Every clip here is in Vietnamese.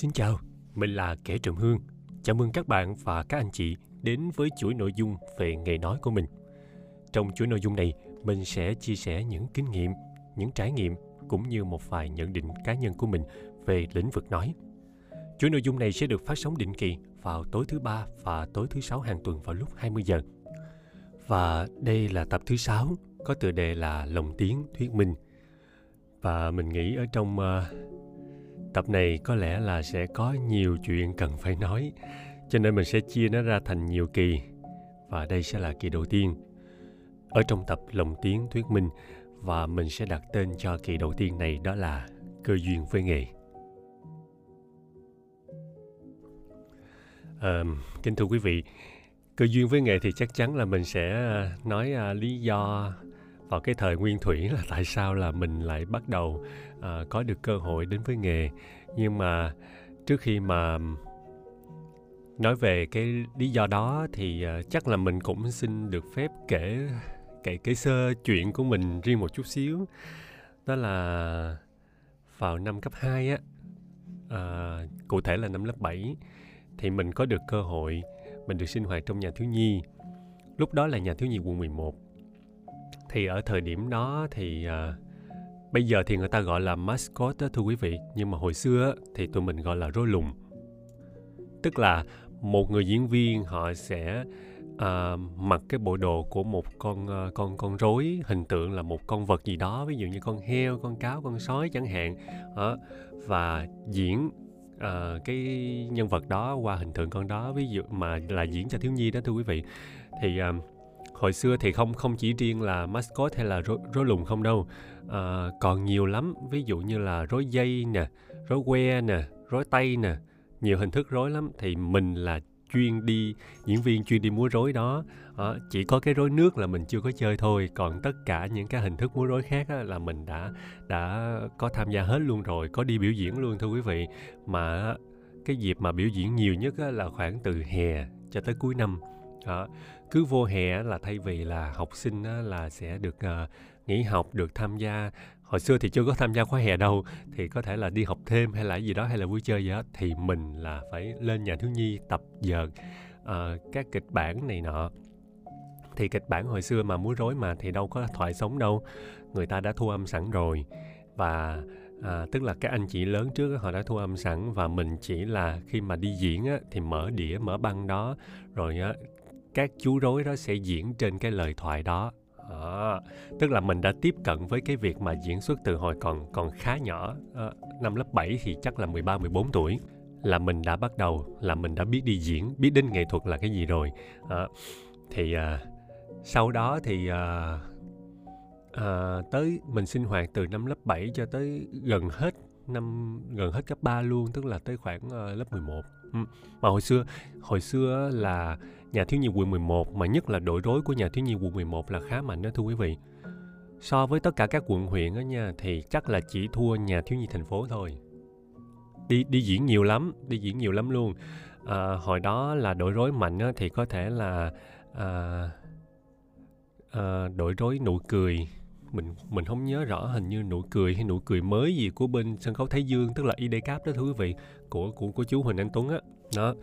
Xin chào, mình là Kẻ Trầm Hương. Chào mừng các bạn và các anh chị đến với chuỗi nội dung về nghề nói của mình. Trong chuỗi nội dung này, mình sẽ chia sẻ những kinh nghiệm, những trải nghiệm cũng như một vài nhận định cá nhân của mình về lĩnh vực nói. Chuỗi nội dung này sẽ được phát sóng định kỳ vào tối thứ ba và tối thứ sáu hàng tuần vào lúc 20 giờ. Và đây là tập thứ sáu có tựa đề là lòng tiếng thuyết minh. Và mình nghĩ ở trong uh, tập này có lẽ là sẽ có nhiều chuyện cần phải nói cho nên mình sẽ chia nó ra thành nhiều kỳ và đây sẽ là kỳ đầu tiên. Ở trong tập lồng tiếng thuyết minh và mình sẽ đặt tên cho kỳ đầu tiên này đó là cơ duyên với nghề. À, kính thưa quý vị cơ duyên với nghề thì chắc chắn là mình sẽ ờ, nói ờ, lý do vào cái thời nguyên thủy là tại sao là mình lại bắt đầu uh, có được cơ hội đến với nghề? Nhưng mà trước khi mà nói về cái lý do đó thì uh, chắc là mình cũng xin được phép kể kể cái sơ chuyện của mình riêng một chút xíu. Đó là vào năm cấp 2 á uh, cụ thể là năm lớp 7 thì mình có được cơ hội mình được sinh hoạt trong nhà thiếu nhi. Lúc đó là nhà thiếu nhi quận 11 thì ở thời điểm đó thì à, bây giờ thì người ta gọi là mascot đó thưa quý vị. Nhưng mà hồi xưa thì tụi mình gọi là rối lùng. Tức là một người diễn viên họ sẽ à, mặc cái bộ đồ của một con à, con con rối hình tượng là một con vật gì đó ví dụ như con heo con cáo con sói chẳng hạn. À, và diễn à, cái nhân vật đó qua hình tượng con đó ví dụ mà là diễn cho thiếu nhi đó thưa quý vị. Thì à, hồi xưa thì không không chỉ riêng là mascot hay là rối, rối lùng không đâu. À, còn nhiều lắm ví dụ như là rối dây nè rối que nè rối tay nè nhiều hình thức rối lắm. Thì mình là chuyên đi diễn viên chuyên đi múa rối đó. À, chỉ có cái rối nước là mình chưa có chơi thôi. Còn tất cả những cái hình thức múa rối khác á, là mình đã đã có tham gia hết luôn rồi có đi biểu diễn luôn thưa quý vị. Mà cái dịp mà biểu diễn nhiều nhất á, là khoảng từ hè cho tới cuối năm. Đó cứ vô hè là thay vì là học sinh là sẽ được ờ, nghỉ học được tham gia. Hồi xưa thì chưa có tham gia khóa hè đâu thì có thể là đi học thêm hay là gì đó hay là vui chơi gì đó thì mình là phải lên nhà thiếu nhi tập dợt uh, ờ, các kịch bản này nọ. Thì kịch bản hồi xưa mà múa rối mà thì đâu có thoại sống đâu người ta đã thu âm sẵn rồi. Và à, tức là các anh chị lớn trước họ đã thu âm sẵn và mình chỉ là khi mà đi diễn á, thì mở đĩa mở băng đó rồi á, các chú rối đó sẽ diễn trên cái lời thoại đó. À, tức là mình đã tiếp cận với cái việc mà diễn xuất từ hồi còn còn khá nhỏ. À, năm lớp 7 thì chắc là 13 14 tuổi là mình đã bắt đầu là mình đã biết đi diễn biết đến nghệ thuật là cái gì rồi. À, thì à, sau đó thì à, à, tới mình sinh hoạt từ năm lớp 7 cho tới gần hết năm gần hết cấp 3 luôn tức là tới khoảng uh, lớp 11 ừ. mà hồi xưa hồi xưa là nhà thiếu nhi quận 11 mà nhất là đội rối của nhà thiếu nhi quận 11 là khá mạnh đó thưa quý vị. So với tất cả các quận huyện đó nha thì chắc là chỉ thua nhà thiếu nhi thành phố thôi. Đi đi diễn nhiều lắm, đi diễn nhiều lắm luôn. À, hồi đó là đội rối mạnh á, thì có thể là à, à, đội rối nụ cười mình mình không nhớ rõ hình như nụ cười hay nụ cười mới gì của bên sân khấu Thái Dương tức là ID Cap đó thưa quý vị của của của chú Huỳnh Anh Tuấn á đó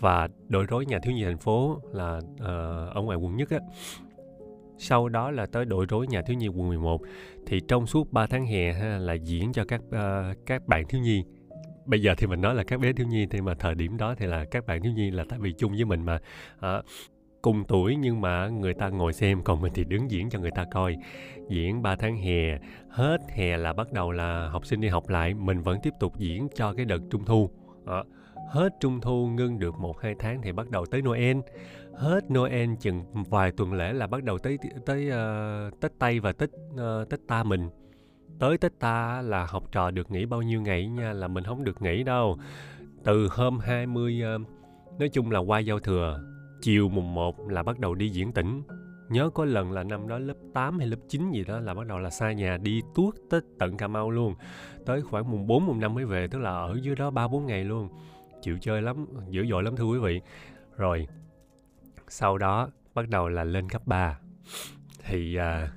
và đội rối nhà thiếu nhi thành phố là uh, ở ngoài quận nhất á. Sau đó là tới đội rối nhà thiếu nhi quận 11 thì trong suốt 3 tháng hè ha, là diễn cho các uh, các bạn thiếu nhi. Bây giờ thì mình nói là các bé thiếu nhi thì mà thời điểm đó thì là các bạn thiếu nhi là tại vì chung với mình mà. Uh, cùng tuổi nhưng mà người ta ngồi xem còn mình thì đứng diễn cho người ta coi. Diễn 3 tháng hè hết hè là bắt đầu là học sinh đi học lại mình vẫn tiếp tục diễn cho cái đợt trung thu. Uh, hết trung thu ngưng được một hai tháng thì bắt đầu tới noel. Hết noel chừng vài tuần lễ là bắt đầu tới tới uh, tết tây và tết uh, tết ta mình. Tới tết ta là học trò được nghỉ bao nhiêu ngày nha là mình không được nghỉ đâu. Từ hôm 20 uh, ờ, nói chung là qua giao thừa chiều mùng 1 là bắt đầu đi diễn tỉnh nhớ có lần là năm đó lớp 8 hay lớp 9 gì đó là bắt đầu là xa nhà đi tuốt tới tận Cà Mau luôn. Tới khoảng mùng 4 mùng 5 mới về tức là ở dưới đó 3 4 ngày luôn chịu chơi lắm dữ dội lắm thưa quý vị. Rồi sau đó bắt đầu là lên cấp 3 thì à,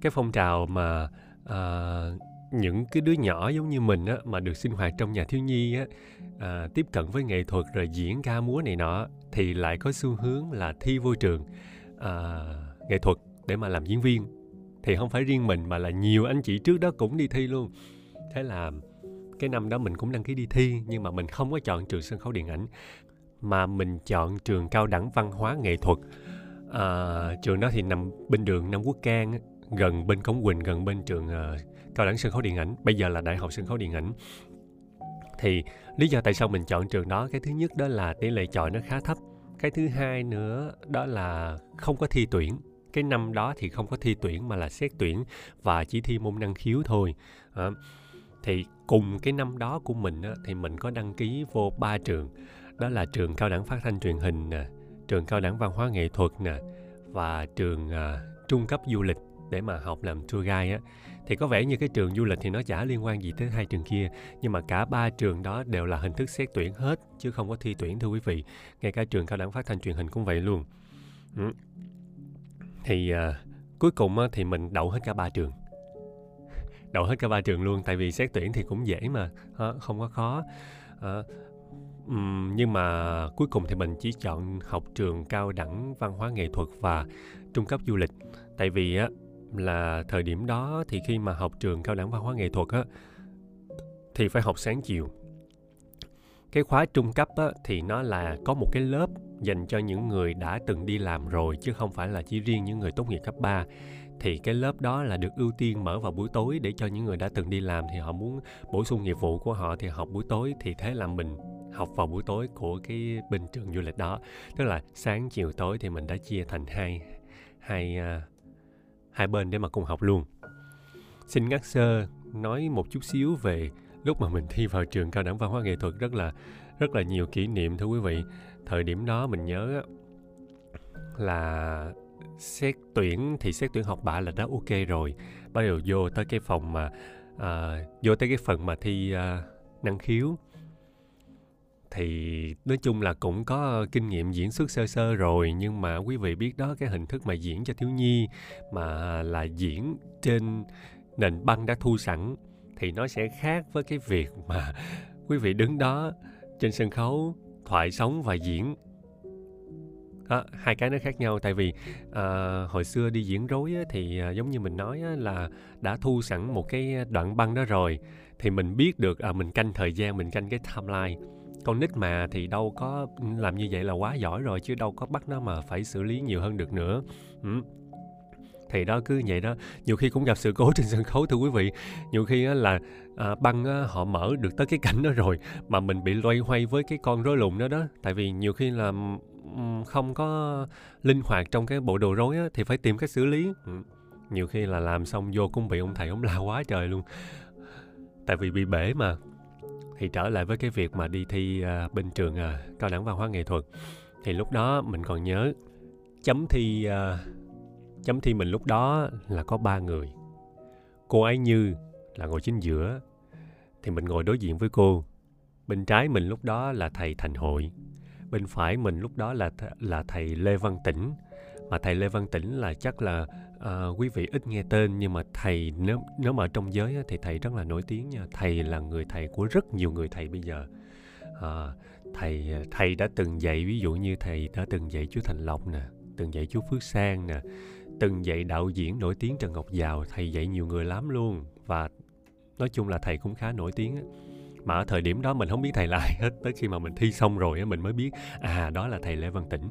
cái phong trào mà à, những cái đứa nhỏ giống như mình á mà được sinh hoạt trong nhà thiếu nhi á à, tiếp cận với nghệ thuật rồi diễn ca múa này nọ thì lại có xu hướng là thi vô trường à, nghệ thuật để mà làm diễn viên. Thì không phải riêng mình mà là nhiều anh chị trước đó cũng đi thi luôn. Thế là cái năm đó mình cũng đăng ký đi thi nhưng mà mình không có chọn trường sân khấu điện ảnh mà mình chọn trường cao đẳng văn hóa nghệ thuật. À, trường đó thì nằm bên đường Nam Quốc Cang gần bên Cống Quỳnh gần bên trường uh, cao đẳng sân khấu điện ảnh. Bây giờ là đại học sân khấu điện ảnh. Thì lý do tại sao mình chọn trường đó cái thứ nhất đó là tỷ lệ chọi nó khá thấp. Cái thứ hai nữa đó là không có thi tuyển. Cái năm đó thì không có thi tuyển mà là xét tuyển và chỉ thi môn năng khiếu thôi. À, thì cùng cái năm đó của mình á, thì mình có đăng ký vô ba trường. Đó là trường cao đẳng phát thanh truyền hình nè trường cao đẳng văn hóa nghệ thuật nè và trường uh, trung cấp du lịch để mà học làm tour guide á. Thì có vẻ như cái trường du lịch thì nó chả liên quan gì tới hai trường kia nhưng mà cả ba trường đó đều là hình thức xét tuyển hết chứ không có thi tuyển thưa quý vị. Ngay cả trường cao đẳng phát thanh truyền hình cũng vậy luôn. Ừ. thì uh, cuối cùng á, thì mình đậu hết cả ba trường đậu hết cả ba trường luôn tại vì xét tuyển thì cũng dễ mà. Ờ, không có khó. À, nhưng mà cuối cùng thì mình chỉ chọn học trường cao đẳng văn hóa nghệ thuật và trung cấp du lịch. Tại vì á là thời điểm đó thì khi mà học trường cao đẳng văn hóa nghệ thuật á thì phải học sáng chiều. Cái khóa trung cấp á, thì nó là có một cái lớp dành cho những người đã từng đi làm rồi chứ không phải là chỉ riêng những người tốt nghiệp cấp 3 thì cái lớp đó là được ưu tiên mở vào buổi tối để cho những người đã từng đi làm thì họ muốn bổ sung nghiệp vụ của họ thì học buổi tối. Thì thế là mình học vào buổi tối của cái bên trường du lịch đó. Tức là sáng chiều tối thì mình đã chia thành hai hai uh, hai bên để mà cùng học luôn. Xin ngắt sơ nói một chút xíu về lúc mà mình thi vào trường cao đẳng văn hóa nghệ thuật rất là rất là nhiều kỷ niệm thưa quý vị. Thời điểm đó mình nhớ là xét tuyển thì xét tuyển học bạ là đã ok rồi. Bắt đầu vô tới cái phòng mà à, vô tới cái phần mà thi à, năng khiếu. Thì nói chung là cũng có kinh nghiệm diễn xuất sơ sơ rồi nhưng mà quý vị biết đó cái hình thức mà diễn cho thiếu nhi mà là diễn trên nền băng đã thu sẵn thì nó sẽ khác với cái việc mà quý vị đứng đó trên sân khấu thoại sống và diễn À, hai cái nó khác nhau tại vì à, hồi xưa đi diễn rối á, thì à, giống như mình nói á, là đã thu sẵn một cái đoạn băng đó rồi thì mình biết được à, mình canh thời gian mình canh cái timeline con nít mà thì đâu có làm như vậy là quá giỏi rồi chứ đâu có bắt nó mà phải xử lý nhiều hơn được nữa ừ thì đó cứ vậy đó. Nhiều khi cũng gặp sự cố trên sân khấu thưa quý vị. Nhiều khi á, là à, băng á, họ mở được tới cái cảnh đó rồi mà mình bị loay hoay với cái con rối lùn đó đó. Tại vì nhiều khi là không có linh hoạt trong cái bộ đồ rối á, thì phải tìm cách xử lý. Nhiều khi là làm xong vô cũng bị ông thầy ông la quá trời luôn. Tại vì bị bể mà. Thì trở lại với cái việc mà đi thi à, bên trường à, cao đẳng văn hóa nghệ thuật. Thì lúc đó mình còn nhớ chấm thi uh, chấm thi mình lúc đó là có ba người. Cô ấy như là ngồi chính giữa thì mình ngồi đối diện với cô. Bên trái mình lúc đó là thầy thành hội bên phải mình lúc đó là th- là thầy lê văn tĩnh. Mà thầy lê văn tĩnh là chắc là uh, quý vị ít nghe tên nhưng mà thầy nếu nếu mà trong giới thì thầy rất là nổi tiếng nha. Thầy là người thầy của rất nhiều người thầy bây giờ. Uh, thầy thầy đã từng dạy ví dụ như thầy đã từng dạy chú thành lộc nè từng dạy chú phước sang nè từng dạy đạo diễn nổi tiếng trần ngọc giàu thầy dạy nhiều người lắm luôn. Và nói chung là thầy cũng khá nổi tiếng á. Mà ở thời điểm đó mình không biết thầy là ai hết tới khi mà mình thi xong rồi mình mới biết à đó là thầy lê văn tĩnh.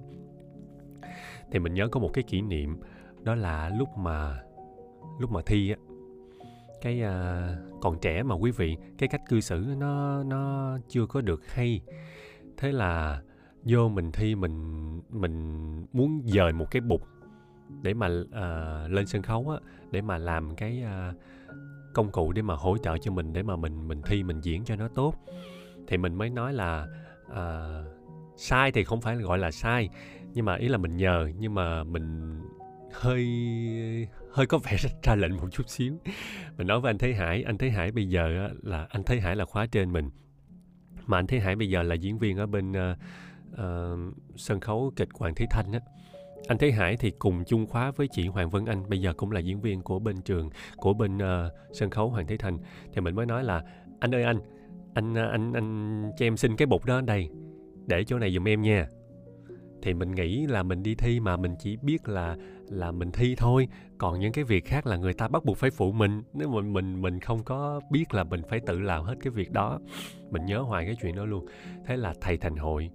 Thì mình nhớ có một cái kỷ niệm đó là lúc mà lúc mà thi á. Cái à, còn trẻ mà quý vị cái cách cư xử nó nó chưa có được hay. Thế là vô mình thi mình mình muốn dời một cái bục để mà uh, lên sân khấu á để mà làm cái uh, công cụ để mà hỗ trợ cho mình để mà mình mình thi mình diễn cho nó tốt. Thì mình mới nói là uh, sai thì không phải gọi là sai nhưng mà ý là mình nhờ nhưng mà mình hơi hơi có vẻ ra lệnh một chút xíu. Mình nói với anh Thế Hải anh Thế Hải bây giờ là anh Thế Hải là khóa trên mình mà anh Thế Hải bây giờ là diễn viên ở bên uh, uh, sân khấu kịch Hoàng Thế Thanh á anh Thế Hải thì cùng chung khóa với chị Hoàng Vân Anh. Bây giờ cũng là diễn viên của bên trường của bên uh, sân khấu Hoàng Thế Thành. Thì mình mới nói là anh ơi anh anh anh anh, anh cho em xin cái bục đó đây để chỗ này giùm em nha. Thì mình nghĩ là mình đi thi mà mình chỉ biết là là mình thi thôi. Còn những cái việc khác là người ta bắt buộc phải phụ mình. Nếu mình mình mình không có biết là mình phải tự làm hết cái việc đó. Mình nhớ hoài cái chuyện đó luôn. Thế là thầy thành hội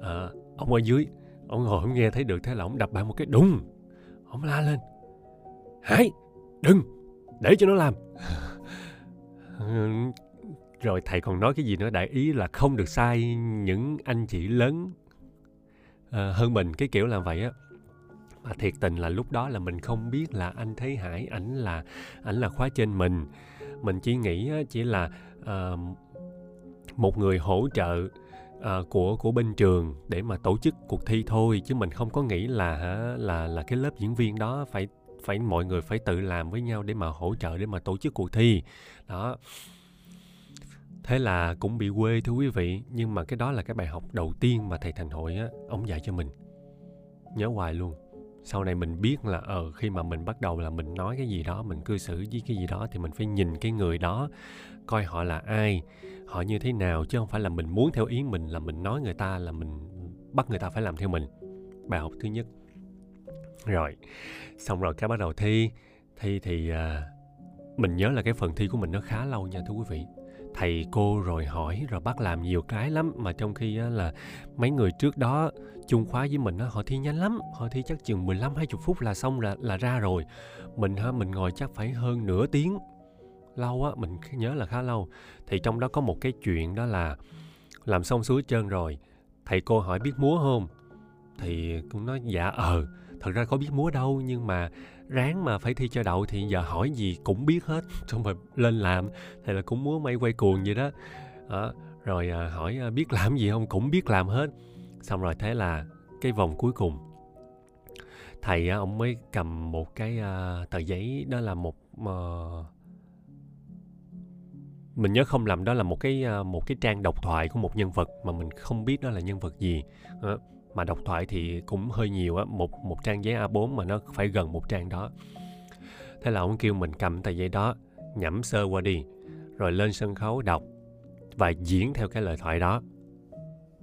à, ông ở dưới ông ngồi ông nghe thấy được thế là ông đập bàn một cái đùng. Ông la lên. Hải đừng để cho nó làm. Rồi thầy còn nói cái gì nữa? Đại ý là không được sai những anh chị lớn. À, hơn mình cái kiểu làm vậy á. Mà thiệt tình là lúc đó là mình không biết là anh thấy hải ảnh là ảnh là khóa trên mình. Mình chỉ nghĩ chỉ là uh, một người hỗ trợ uh, của của bên trường để mà tổ chức cuộc thi thôi chứ mình không có nghĩ là là là cái lớp diễn viên đó phải phải mọi người phải tự làm với nhau để mà hỗ trợ để mà tổ chức cuộc thi. Đó. Thế là cũng bị quê thưa quý vị nhưng mà cái đó là cái bài học đầu tiên mà thầy thành hội á ông dạy cho mình. Nhớ hoài luôn sau này mình biết là ờ khi mà mình bắt đầu là mình nói cái gì đó mình cư xử với cái gì đó thì mình phải nhìn cái người đó coi họ là ai họ như thế nào chứ không phải là mình muốn theo ý mình là mình nói người ta là mình bắt người ta phải làm theo mình. Bài học thứ nhất. Rồi xong rồi cái bắt đầu thi. Thi thì uh, mình nhớ là cái phần thi của mình nó khá lâu nha thưa quý vị thầy cô rồi hỏi rồi bắt làm nhiều cái lắm. Mà trong khi á, là mấy người trước đó chung khóa với mình á, họ thi nhanh lắm họ thi chắc chừng 15 20 phút là xong là là ra rồi. Mình ha mình ngồi chắc phải hơn nửa tiếng. Lâu á mình nhớ là khá lâu. Thì trong đó có một cái chuyện đó là làm xong suối trơn rồi thầy cô hỏi biết múa không? Thì cũng nói dạ ờ thật ra có biết múa đâu nhưng mà ráng mà phải thi cho đậu thì giờ hỏi gì cũng biết hết. Xong rồi lên làm thì là cũng muốn may quay cuồng vậy đó, à, rồi à, hỏi à, biết làm gì không? Cũng biết làm hết. Xong rồi thế là cái vòng cuối cùng. Thầy à, ông mới cầm một cái à, tờ giấy đó là một à, mình nhớ không lầm đó là một cái à, một cái trang độc thoại của một nhân vật mà mình không biết đó là nhân vật gì. À, mà độc thoại thì cũng hơi nhiều á một một trang giấy A4 mà nó phải gần một trang đó. Thế là ông kêu mình cầm tờ giấy đó nhẩm sơ qua đi rồi lên sân khấu đọc và diễn theo cái lời thoại đó.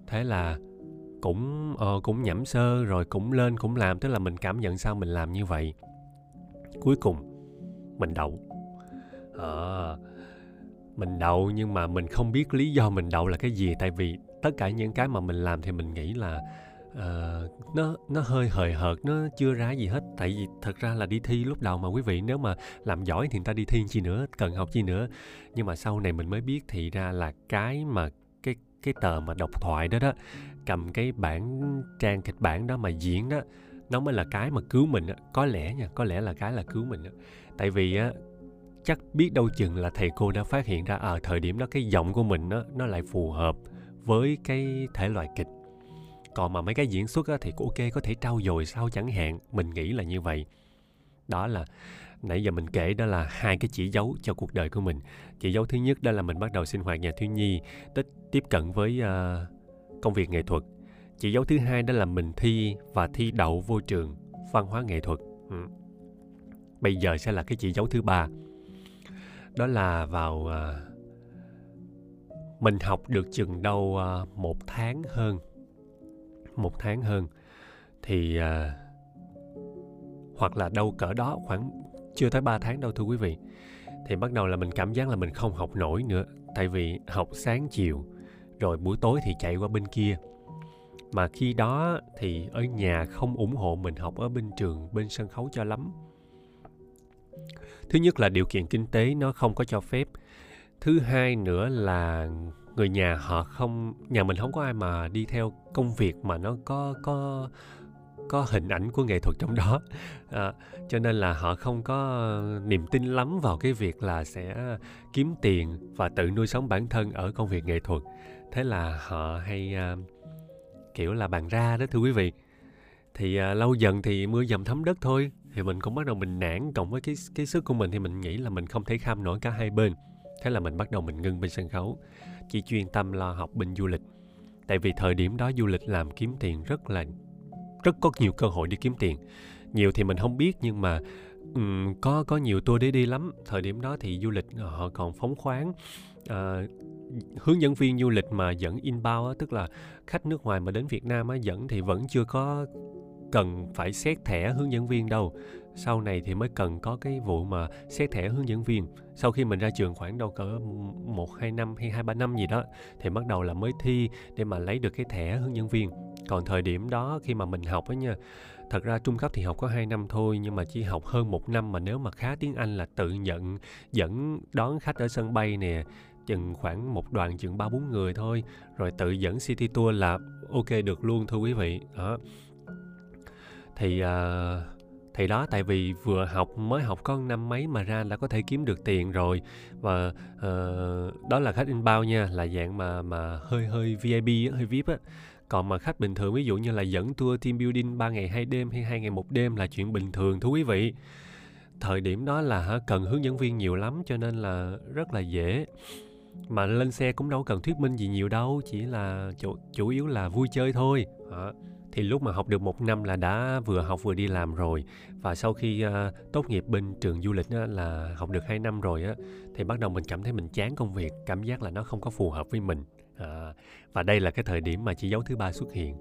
Thế là cũng uh, cũng nhẩm sơ rồi cũng lên cũng làm tức là mình cảm nhận sao mình làm như vậy. Cuối cùng mình đậu. À, mình đậu nhưng mà mình không biết lý do mình đậu là cái gì tại vì tất cả những cái mà mình làm thì mình nghĩ là uh, nó nó hơi hời hợt nó chưa ra gì hết tại vì thật ra là đi thi lúc đầu mà quý vị nếu mà làm giỏi thì người ta đi thi chi nữa cần học chi nữa nhưng mà sau này mình mới biết thì ra là cái mà cái cái tờ mà độc thoại đó đó cầm cái bản trang kịch bản đó mà diễn đó nó mới là cái mà cứu mình đó. có lẽ nha có lẽ là cái là cứu mình đó. tại vì á chắc biết đâu chừng là thầy cô đã phát hiện ra ở à, thời điểm đó cái giọng của mình nó nó lại phù hợp với cái thể loại kịch còn mà mấy cái diễn xuất á, thì ok có thể trau dồi sau chẳng hạn. Mình nghĩ là như vậy. Đó là nãy giờ mình kể đó là hai cái chỉ dấu cho cuộc đời của mình. Chỉ dấu thứ nhất đó là mình bắt đầu sinh hoạt nhà thiếu nhi tích tiếp cận với uh, công việc nghệ thuật. Chỉ dấu thứ hai đó là mình thi và thi đậu vô trường văn hóa nghệ thuật. Ừ. bây giờ sẽ là cái chỉ dấu thứ ba. Đó là vào uh, mình học được chừng đâu uh, một tháng hơn một tháng hơn. Thì à, hoặc là đâu cỡ đó khoảng chưa tới 3 tháng đâu thưa quý vị. Thì bắt đầu là mình cảm giác là mình không học nổi nữa tại vì học sáng chiều rồi buổi tối thì chạy qua bên kia. Mà khi đó thì ở nhà không ủng hộ mình học ở bên trường bên sân khấu cho lắm. Thứ nhất là điều kiện kinh tế nó không có cho phép. Thứ hai nữa là người nhà họ không nhà mình không có ai mà đi theo công việc mà nó có có có hình ảnh của nghệ thuật trong đó. À, cho nên là họ không có niềm tin lắm vào cái việc là sẽ kiếm tiền và tự nuôi sống bản thân ở công việc nghệ thuật. Thế là họ hay à, kiểu là bàn ra đó thưa quý vị. Thì à, lâu dần thì mưa dầm thấm đất thôi thì mình cũng bắt đầu mình nản. Cộng với cái cái sức của mình thì mình nghĩ là mình không thể kham nổi cả hai bên thế là mình bắt đầu mình ngưng bên sân khấu chỉ chuyên tâm lo học bên du lịch. Tại vì thời điểm đó du lịch làm kiếm tiền rất là rất có nhiều cơ hội đi kiếm tiền. Nhiều thì mình không biết nhưng mà um, có có nhiều tour để đi lắm. Thời điểm đó thì du lịch ờ, họ còn phóng khoáng uh, hướng dẫn viên du lịch mà dẫn inbound á, tức là khách nước ngoài mà đến Việt Nam á, dẫn thì vẫn chưa có cần phải xét thẻ hướng dẫn viên đâu. Sau này thì mới cần có cái vụ mà xét thẻ hướng dẫn viên sau khi mình ra trường khoảng đâu cỡ một hai năm hay hai ba năm gì đó thì bắt đầu là mới thi để mà lấy được cái thẻ hướng dẫn viên. Còn thời điểm đó khi mà mình học á nha thật ra trung cấp thì học có 2 năm thôi nhưng mà chỉ học hơn một năm mà nếu mà khá tiếng Anh là tự nhận dẫn đón khách ở sân bay nè chừng khoảng một đoàn chừng ba bốn người thôi. Rồi tự dẫn city tour là ok được luôn thưa quý vị. Đó. Thì uh, thì đó tại vì vừa học mới học có năm mấy mà ra đã có thể kiếm được tiền rồi. Và uh, đó là khách inbound nha là dạng mà mà hơi hơi VIP hơi VIP á. Còn mà khách bình thường ví dụ như là dẫn tour team building 3 ngày 2 đêm hay 2 ngày một đêm là chuyện bình thường thưa quý vị. Thời điểm đó là cần hướng dẫn viên nhiều lắm cho nên là rất là dễ. Mà lên xe cũng đâu cần thuyết minh gì nhiều đâu chỉ là chủ, chủ yếu là vui chơi thôi à, thì lúc mà học được một năm là đã vừa học vừa đi làm rồi. Và sau khi uh, tốt nghiệp bên trường du lịch á, là học được 2 năm rồi á thì bắt đầu mình cảm thấy mình chán công việc cảm giác là nó không có phù hợp với mình. À, và đây là cái thời điểm mà chỉ dấu thứ ba xuất hiện.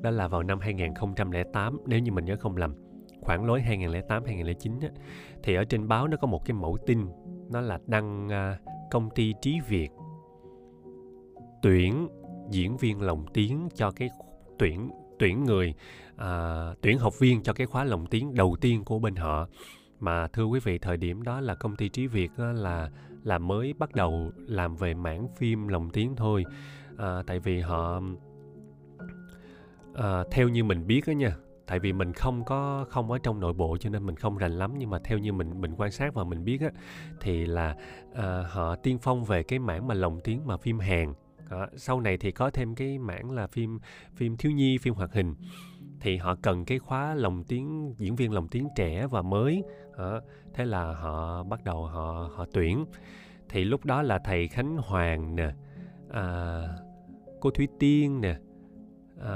Đó là vào năm 2008 nếu như mình nhớ không lầm khoảng lối 2008 2009 á, thì ở trên báo nó có một cái mẫu tin nó là đăng uh, công ty trí việt tuyển diễn viên lồng tiếng cho cái tuyển tuyển người à, tuyển học viên cho cái khóa lồng tiếng đầu tiên của bên họ. Mà thưa quý vị thời điểm đó là công ty trí việt là là mới bắt đầu làm về mảng phim lồng tiếng thôi. À, tại vì họ à, theo như mình biết đó nha tại vì mình không có không ở trong nội bộ cho nên mình không rành lắm nhưng mà theo như mình mình quan sát và mình biết á thì là à, họ tiên phong về cái mảng mà lồng tiếng mà phim Hàn à, sau này thì có thêm cái mảng là phim phim thiếu nhi phim hoạt hình. Thì họ cần cái khóa lồng tiếng diễn viên lồng tiếng trẻ và mới. À, thế là họ bắt đầu họ họ tuyển. Thì lúc đó là thầy Khánh Hoàng nè à, cô Thúy Tiên nè à,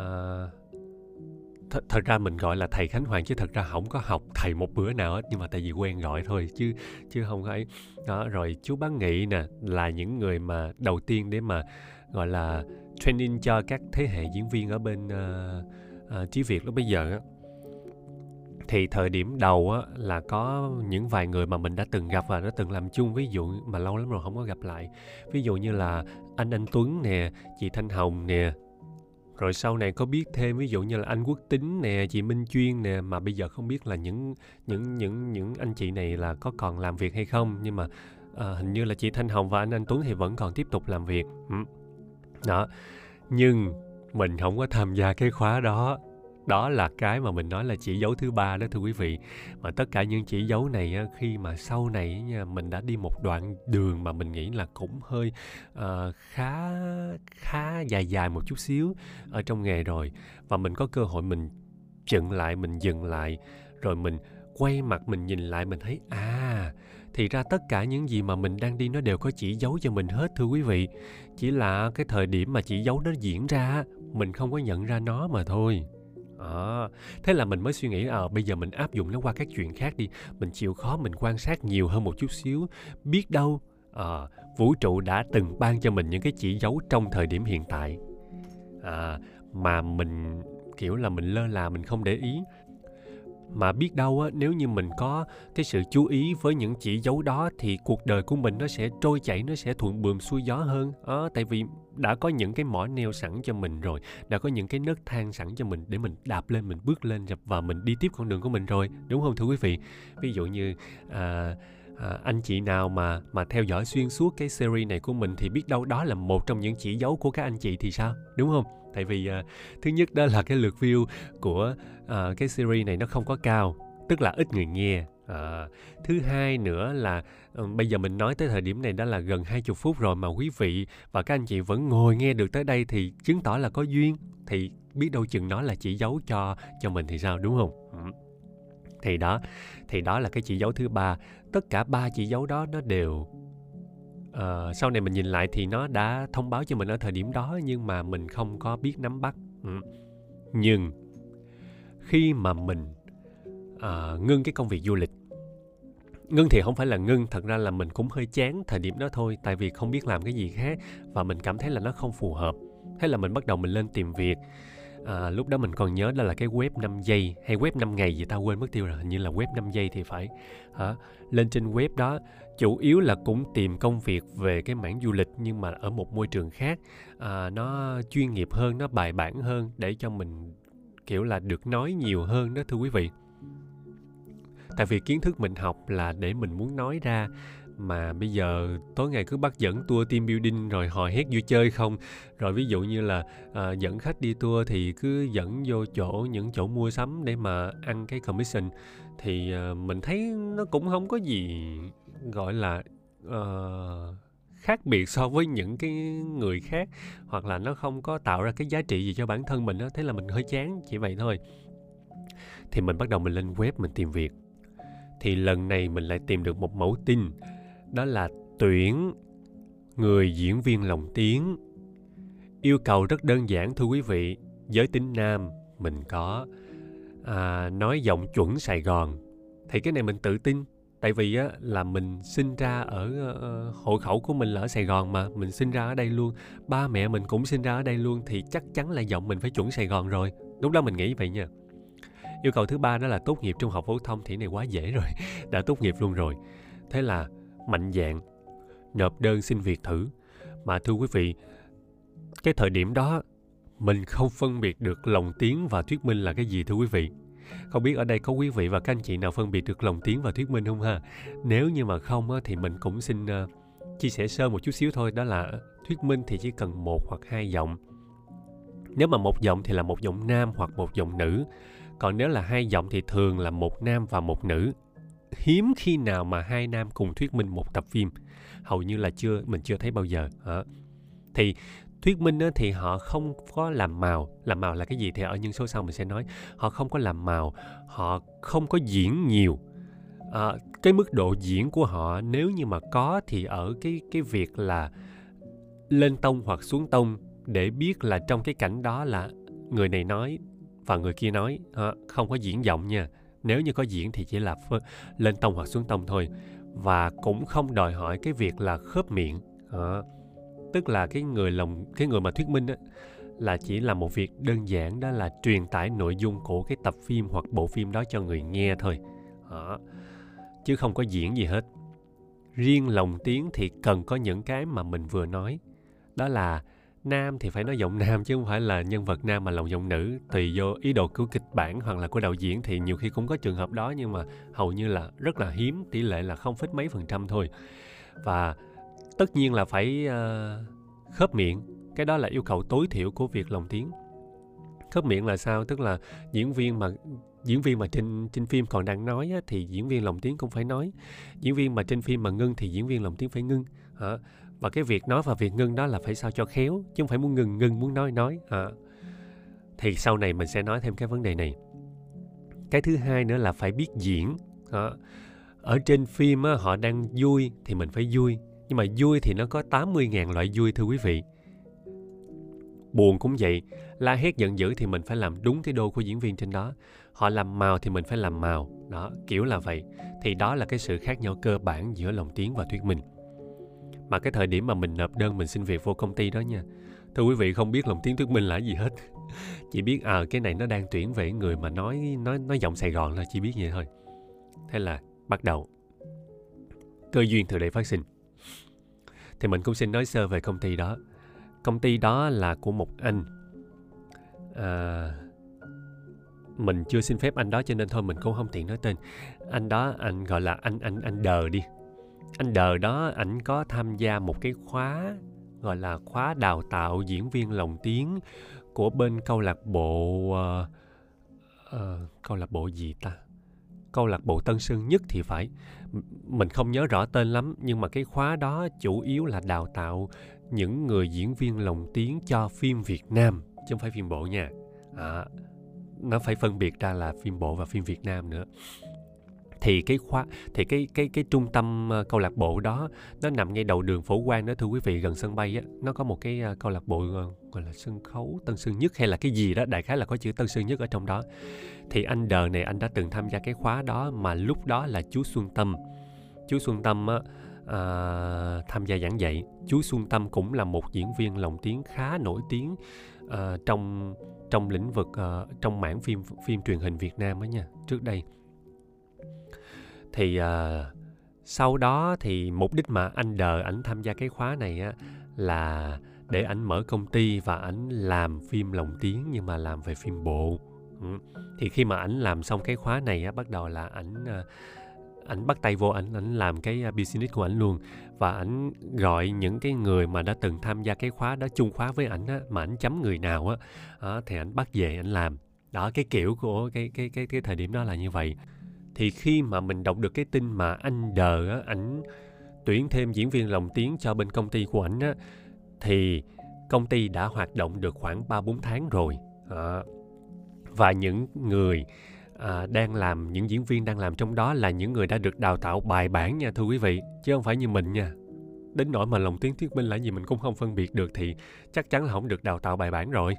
th- thật ra mình gọi là thầy Khánh Hoàng chứ thật ra không có học thầy một bữa nào hết nhưng mà tại vì quen gọi thôi chứ chứ không có ấy. Đó rồi chú Bán Nghị nè là những người mà đầu tiên để mà gọi là training cho các thế hệ diễn viên ở bên uh, uh, Việt lúc bây giờ á. Thì thời điểm đầu á là có những vài người mà mình đã từng gặp và đã từng làm chung ví dụ mà lâu lắm rồi không có gặp lại. Ví dụ như là anh anh Tuấn nè chị Thanh Hồng nè. Rồi sau này có biết thêm ví dụ như là anh Quốc Tính nè chị Minh Chuyên nè mà bây giờ không biết là những những những những anh chị này là có còn làm việc hay không. Nhưng mà à, hình như là chị Thanh Hồng và anh Anh Tuấn thì vẫn còn tiếp tục làm việc. Ừ đó. Nhưng mình không có tham gia cái khóa đó. Đó là cái mà mình nói là chỉ dấu thứ ba đó thưa quý vị. Và tất cả những chỉ dấu này khi mà sau này nha mình đã đi một đoạn đường mà mình nghĩ là cũng hơi uh, khá khá dài dài một chút xíu ở trong nghề rồi. Và mình có cơ hội mình chừng lại mình dừng lại. Rồi mình quay mặt mình nhìn lại mình thấy à thì ra tất cả những gì mà mình đang đi nó đều có chỉ dấu cho mình hết thưa quý vị. Chỉ là cái thời điểm mà chỉ dấu nó diễn ra mình không có nhận ra nó mà thôi. À, thế là mình mới suy nghĩ à bây giờ mình áp dụng nó qua các chuyện khác đi. Mình chịu khó mình quan sát nhiều hơn một chút xíu biết đâu à, vũ trụ đã từng ban cho mình những cái chỉ dấu trong thời điểm hiện tại. À, mà mình kiểu là mình lơ là mình không để ý mà biết đâu á nếu như mình có cái sự chú ý với những chỉ dấu đó thì cuộc đời của mình nó sẽ trôi chảy nó sẽ thuận buồm xuôi gió hơn. À, tại vì đã có những cái mỏ neo sẵn cho mình rồi đã có những cái nấc thang sẵn cho mình để mình đạp lên mình bước lên và mình đi tiếp con đường của mình rồi đúng không thưa quý vị? Ví dụ như à, à, anh chị nào mà mà theo dõi xuyên suốt cái series này của mình thì biết đâu đó là một trong những chỉ dấu của các anh chị thì sao? Đúng không? Tại vì uh, thứ nhất đó là cái lượt view của uh, cái series này nó không có cao tức là ít người nghe À, thứ hai nữa là um, bây giờ mình nói tới thời điểm này đã là gần 20 phút rồi mà quý vị và các anh chị vẫn ngồi nghe được tới đây thì chứng tỏ là có duyên thì biết đâu chừng nó là chỉ dấu cho cho mình thì sao đúng không? Ừ. Thì đó, thì đó là cái chỉ dấu thứ ba. Tất cả ba chỉ dấu đó nó đều uh, sau này mình nhìn lại thì nó đã thông báo cho mình ở thời điểm đó nhưng mà mình không có biết nắm bắt. Ừ. Nhưng khi mà mình uh, ngưng cái công việc du lịch ngưng thì không phải là ngưng thật ra là mình cũng hơi chán thời điểm đó thôi tại vì không biết làm cái gì khác và mình cảm thấy là nó không phù hợp thế là mình bắt đầu mình lên tìm việc à, lúc đó mình còn nhớ đó là cái web 5 giây hay web 5 ngày gì tao quên mất tiêu rồi hình như là web 5 giây thì phải hả lên trên web đó chủ yếu là cũng tìm công việc về cái mảng du lịch nhưng mà ở một môi trường khác. À, nó chuyên nghiệp hơn nó bài bản hơn để cho mình kiểu là được nói nhiều hơn đó thưa quý vị. Tại vì kiến thức mình học là để mình muốn nói ra mà bây giờ tối ngày cứ bắt dẫn tour team building rồi hò hét vui chơi không? Rồi ví dụ như là à, dẫn khách đi tour thì cứ dẫn vô chỗ những chỗ mua sắm để mà ăn cái commission. Thì à, mình thấy nó cũng không có gì gọi là uh, khác biệt so với những cái người khác hoặc là nó không có tạo ra cái giá trị gì cho bản thân mình đó thế là mình hơi chán chỉ vậy thôi. Thì mình bắt đầu mình lên web mình tìm việc. Thì lần này mình lại tìm được một mẫu tin đó là tuyển người diễn viên lồng tiếng. Yêu cầu rất đơn giản thưa quý vị giới tính nam mình có à, nói giọng chuẩn sài gòn. Thì cái này mình tự tin tại vì á là mình sinh ra ở ờ, ờ, uh, hộ khẩu của mình là ở sài gòn mà mình sinh ra ở đây luôn ba mẹ mình cũng sinh ra ở đây luôn thì chắc chắn là giọng mình phải chuẩn sài gòn rồi. Lúc đó mình nghĩ vậy nha. Yêu cầu thứ ba đó là tốt nghiệp trung học phổ thông thì này quá dễ rồi đã tốt nghiệp luôn rồi. Thế là mạnh dạng nộp đơn xin việc thử. Mà thưa quý vị cái thời điểm đó mình không phân biệt được lòng tiếng và thuyết minh là cái gì thưa quý vị không biết ở đây có quý vị và các anh chị nào phân biệt được lòng tiếng và thuyết minh không ha? Nếu như mà không á, thì mình cũng xin uh, chia sẻ sơ một chút xíu thôi đó là thuyết minh thì chỉ cần một hoặc hai giọng. Nếu mà một giọng thì là một giọng nam hoặc một giọng nữ. Còn nếu là hai giọng thì thường là một nam và một nữ. Hiếm khi nào mà hai nam cùng thuyết minh một tập phim. Hầu như là chưa mình chưa thấy bao giờ hả thì thuyết minh á, thì họ không có làm màu. Làm màu là cái gì thì ở những số sau mình sẽ nói. Họ không có làm màu họ không có diễn nhiều. À, cái mức độ diễn của họ nếu như mà có thì ở cái cái việc là lên tông hoặc xuống tông để biết là trong cái cảnh đó là người này nói và người kia nói. À, không có diễn giọng nha. Nếu như có diễn thì chỉ là lên tông hoặc xuống tông thôi. Và cũng không đòi hỏi cái việc là khớp miệng. À, tức là cái người lòng, cái người mà thuyết minh á, là chỉ là một việc đơn giản, đó là truyền tải nội dung của cái tập phim hoặc bộ phim đó cho người nghe thôi. Đó. chứ không có diễn gì hết. Riêng lồng tiếng thì cần có những cái mà mình vừa nói. Đó là nam thì phải nói giọng nam chứ không phải là nhân vật nam mà lòng giọng nữ. Tùy vô ý đồ của kịch bản hoặc là của đạo diễn thì nhiều khi cũng có trường hợp đó nhưng mà hầu như là rất là hiếm, tỷ lệ là không phít mấy phần trăm thôi. Và tất nhiên là phải uh, khớp miệng. Cái đó là yêu cầu tối thiểu của việc lồng tiếng. Khớp miệng là sao? Tức là diễn viên mà diễn viên mà trên trên phim còn đang nói á, thì diễn viên lồng tiếng cũng phải nói. Diễn viên mà trên phim mà ngưng thì diễn viên lồng tiếng phải ngưng hả? Và cái việc nói và việc ngưng đó là phải sao cho khéo chứ không phải muốn ngừng ngưng muốn nói nói hả? thì sau này mình sẽ nói thêm cái vấn đề này. Cái thứ hai nữa là phải biết diễn hả? ở trên phim á, họ đang vui thì mình phải vui nhưng mà vui thì nó có 80.000 loại vui, thưa quý vị. Buồn cũng vậy, la hét giận dữ thì mình phải làm đúng cái đô của diễn viên trên đó. Họ làm màu thì mình phải làm màu. Đó, kiểu là vậy. Thì đó là cái sự khác nhau cơ bản giữa lồng tiếng và thuyết minh. Mà cái thời điểm mà mình nộp đơn mình xin việc vô công ty đó nha, thưa quý vị, không biết lòng tiếng, thuyết minh là gì hết. Chỉ biết à cái này nó đang tuyển về người mà nói nói nói giọng sài gòn là chỉ biết vậy thôi. Thế là bắt đầu. Cơ duyên từ đây phát sinh thì mình cũng xin nói sơ về công ty đó. Công ty đó là của một anh. À, mình chưa xin phép anh đó cho nên thôi mình cũng không tiện nói tên. Anh đó anh gọi là anh anh anh đờ đi. Anh đờ đó ảnh có tham gia một cái khóa gọi là khóa đào tạo diễn viên lồng tiếng của bên câu lạc bộ uh, uh, câu lạc bộ gì ta? Câu lạc bộ Tân Sơn Nhất thì phải. Mình không nhớ rõ tên lắm nhưng mà cái khóa đó chủ yếu là đào tạo những người diễn viên lồng tiếng cho phim Việt Nam chứ không phải phim bộ nha. À, nó phải phân biệt ra là phim bộ và phim Việt Nam nữa. Thì cái khóa thì cái cái cái trung tâm ờ, câu lạc bộ đó nó nằm ngay đầu đường phổ quang đó thưa quý vị gần sân bay á. Nó có một cái ờ, câu lạc bộ ờ, gọi là sân khấu tân sơn nhất hay là cái gì đó đại khái là có chữ tân sơn nhất ở trong đó thì anh đờ này anh đã từng tham gia cái khóa đó mà lúc đó là chú xuân tâm. Chú xuân tâm á à, tham gia giảng dạy. Chú xuân tâm cũng là một diễn viên lồng tiếng khá nổi tiếng à, trong trong lĩnh vực à, trong mảng phim phim truyền hình Việt Nam á nha trước đây. Thì à, sau đó thì mục đích mà anh đờ ảnh tham gia cái khóa này á là để ảnh mở công ty và ảnh làm phim lồng tiếng nhưng mà làm về phim bộ ừ. thì khi mà ảnh làm xong cái khóa này á bắt đầu là ảnh ờ, ảnh bắt tay vô ảnh ảnh làm cái ờ, business của ảnh luôn và ảnh gọi những cái người mà đã từng tham gia cái khóa đó chung khóa với ảnh á mà ảnh chấm người nào á đó, thì ảnh bắt về ảnh làm đó cái kiểu của cái cái cái cái thời điểm đó là như vậy thì khi mà mình đọc được cái tin mà anh đờ á ảnh tuyển thêm diễn viên lồng tiếng cho bên công ty của ảnh á thì công ty đã hoạt động được khoảng 3 4 tháng rồi. À, và những người à, đang làm những diễn viên đang làm trong đó là những người đã được đào tạo bài bản nha thưa quý vị chứ không phải như mình nha. Đến nỗi mà lồng tiếng thuyết minh là gì mình cũng không phân biệt được thì chắc chắn là không được đào tạo bài bản rồi.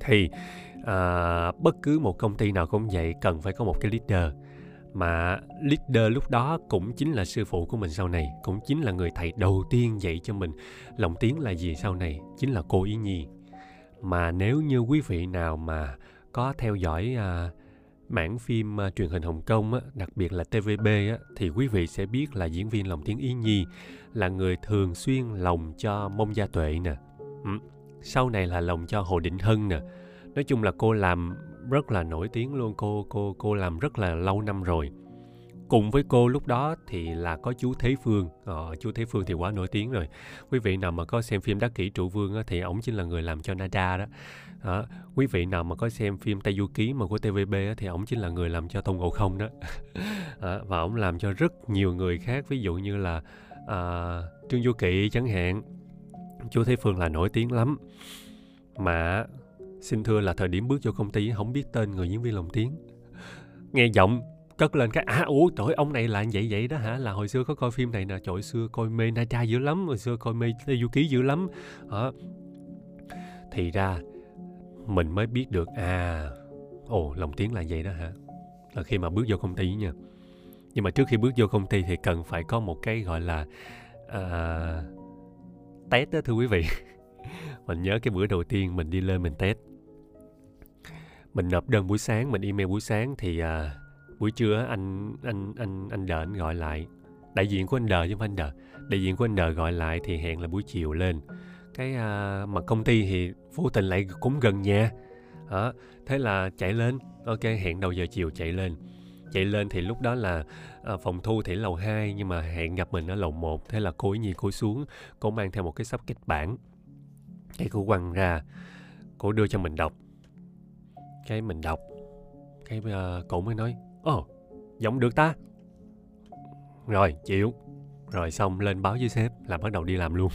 Thì à, bất cứ một công ty nào cũng vậy cần phải có một cái leader. Mà leader lúc đó cũng chính là sư phụ của mình sau này cũng chính là người thầy đầu tiên dạy cho mình lòng tiếng là gì sau này chính là cô ý nhi mà nếu như quý vị nào mà có theo dõi à, mảng phim à, truyền hình Hồng Kông á, đặc biệt là TVB á, thì quý vị sẽ biết là diễn viên lồng tiếng Ý Nhi là người thường xuyên lồng cho Mông Gia Tuệ nè. Ừ. Sau này là lồng cho Hồ Định Hân nè. Nói chung là cô làm rất là nổi tiếng luôn, cô cô cô làm rất là lâu năm rồi cùng với cô lúc đó thì là có chú Thế Phương. Ờ, chú Thế Phương thì quá nổi tiếng rồi. Quý vị nào mà có xem phim Đắc Kỷ Trụ Vương á, thì ổng chính là người làm cho Nada đó. À, quý vị nào mà có xem phim Tây Du Ký mà của TVB á, thì ổng chính là người làm cho Tôn Ngộ Không đó. À, và ổng làm cho rất nhiều người khác ví dụ như là à, Trương Du Kỵ chẳng hạn. Chú Thế Phương là nổi tiếng lắm. Mà xin thưa là thời điểm bước vô công ty không biết tên người diễn viên lồng tiếng. Nghe giọng cất lên cái à ủa trời ông này là vậy vậy đó hả? Là hồi xưa có coi phim này nè. Trời xưa coi mê na cha dữ lắm hồi xưa coi mê du ký dữ lắm. Hả? Thì ra mình mới biết được à ồ lòng tiếng là vậy đó hả? Là khi mà bước vô công ty nha. Nhưng mà trước khi bước vô công ty thì cần phải có một cái gọi là à, test đó thưa quý vị. Mình nhớ cái bữa đầu tiên mình đi lên mình test. Mình nộp đơn buổi sáng mình email buổi sáng thì uh, buổi trưa anh anh anh anh đợi anh gọi lại. Đại diện của anh đờ chứ không phải anh đờ. Đại diện của anh đờ gọi lại thì hẹn là buổi chiều lên. Cái à, mà công ty thì vô tình lại cũng gần nhà. À, thế là chạy lên. Ok hẹn đầu giờ chiều chạy lên. Chạy lên thì lúc đó là à, phòng thu thì lầu 2 nhưng mà hẹn gặp mình ở lầu 1 thế là cô ấy nhìn cô xuống cô mang theo một cái sắp kịch bản. Cái cô quăng ra cô đưa cho mình đọc. Cái mình đọc. Cái à, uh, cổ mới nói ồ oh, giọng được ta. Rồi chịu. Rồi xong lên báo với sếp là bắt đầu đi làm luôn.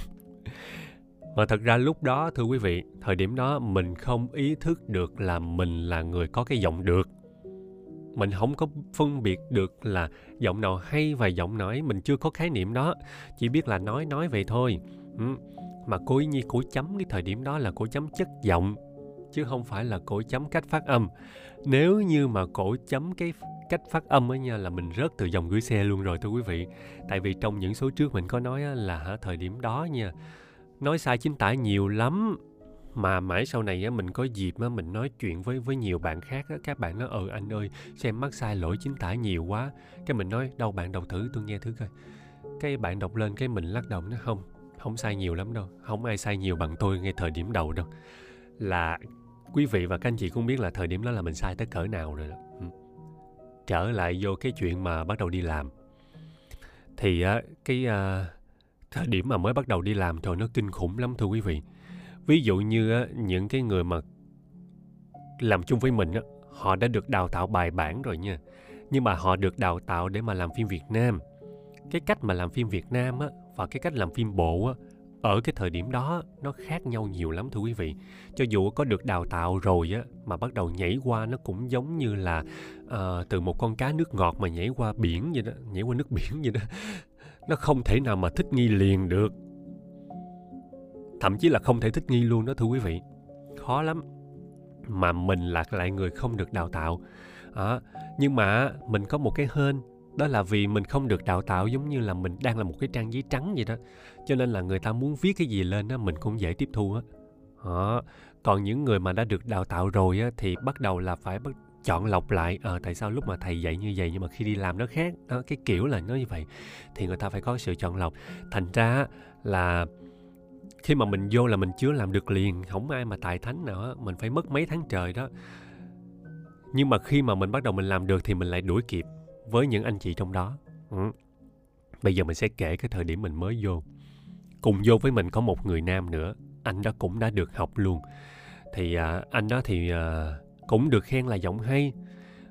Mà thật ra lúc đó thưa quý vị thời điểm đó mình không ý thức được là mình là người có cái giọng được. Mình không có phân biệt được là giọng nào hay và giọng nói mình chưa có khái niệm đó. Chỉ biết là nói nói vậy thôi. Ừ. mà cô ý nhi cổ chấm cái thời điểm đó là cổ chấm chất giọng chứ không phải là cổ chấm cách phát âm. Nếu như mà cổ chấm cái cách phát âm ấy nha, là mình rớt từ dòng gửi xe luôn rồi thưa quý vị. Tại vì trong những số trước mình có nói là thời điểm đó nha, nói sai chính tả nhiều lắm. Mà mãi sau này á, mình có dịp á, mình nói chuyện với với nhiều bạn khác á, các bạn nói ừ anh ơi xem mắc sai lỗi chính tả nhiều quá? Cái mình nói, đâu, bạn đọc thử, tôi nghe thử coi. Cái bạn đọc lên, cái mình lắc đầu, nó, không không sai nhiều lắm đâu, không ai sai nhiều bằng tôi ngay thời điểm đầu đâu. Là quý vị và các anh chị cũng biết là thời điểm đó là mình sai tới cỡ nào rồi đó. Trở lại vô cái chuyện mà bắt đầu đi làm. Thì á cái uh, thời điểm mà mới bắt đầu đi làm trời nó kinh khủng lắm thưa quý vị. Ví dụ như á, những cái người mà làm chung với mình á, họ đã được đào tạo bài bản rồi nha. Nhưng mà họ được đào tạo để mà làm phim Việt Nam. Cái cách mà làm phim Việt Nam á và cái cách làm phim bộ á ở cái thời điểm đó nó khác nhau nhiều lắm thưa quý vị. Cho dù có được đào tạo rồi á mà bắt đầu nhảy qua nó cũng giống như là uh, từ một con cá nước ngọt mà nhảy qua biển vậy đó nhảy qua nước biển vậy đó. Nó không thể nào mà thích nghi liền được. Thậm chí là không thể thích nghi luôn đó thưa quý vị. Khó lắm. Mà mình là lại người không được đào tạo. À, nhưng mà mình có một cái hên đó là vì mình không được đào tạo giống như là mình đang là một cái trang giấy trắng vậy đó. Cho nên là người ta muốn viết cái gì lên á mình cũng dễ tiếp thu á. Đó. còn những người mà đã được đào tạo rồi á thì bắt đầu là phải bắt chọn lọc lại à, tại sao lúc mà thầy dạy như vậy nhưng mà khi đi làm nó khác. Đó, cái kiểu là nó như vậy. Thì người ta phải có sự chọn lọc. Thành ra là khi mà mình vô là mình chưa làm được liền không ai mà tài thánh nào á, mình phải mất mấy tháng trời đó. Nhưng mà khi mà mình bắt đầu mình làm được thì mình lại đuổi kịp với những anh chị trong đó. Ừ. bây giờ mình sẽ kể cái thời điểm mình mới vô. Cùng vô với mình có một người nam nữa. Anh đó cũng đã được học luôn. Thì à, anh đó thì à, cũng được khen là giọng hay.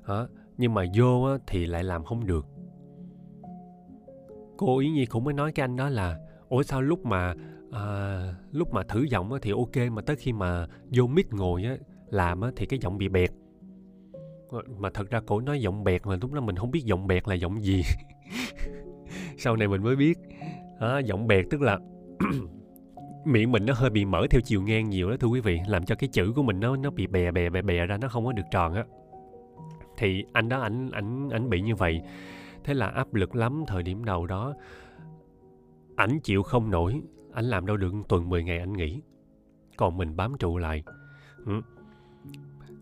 À, nhưng mà vô á, thì lại làm không được. Cô ý nhi cũng mới nói cái anh đó là ủa sao lúc mà à, lúc mà thử giọng á, thì ok mà tới khi mà vô mic ngồi á làm á, thì cái giọng bị bẹt mà thật ra cổ nói giọng bẹt mà lúc đó mình không biết giọng bẹt là giọng gì. Sau này mình mới biết. À, giọng bẹt tức là miệng mình nó hơi bị mở theo chiều ngang nhiều đó thưa quý vị. Làm cho cái chữ của mình nó nó bị bè bè bè bè ra nó không có được tròn á. Thì anh đó ảnh ảnh ảnh bị như vậy. Thế là áp lực lắm thời điểm đầu đó. Ảnh chịu không nổi. Ảnh làm đâu được tuần 10 ngày anh nghỉ. Còn mình bám trụ lại. Ừ.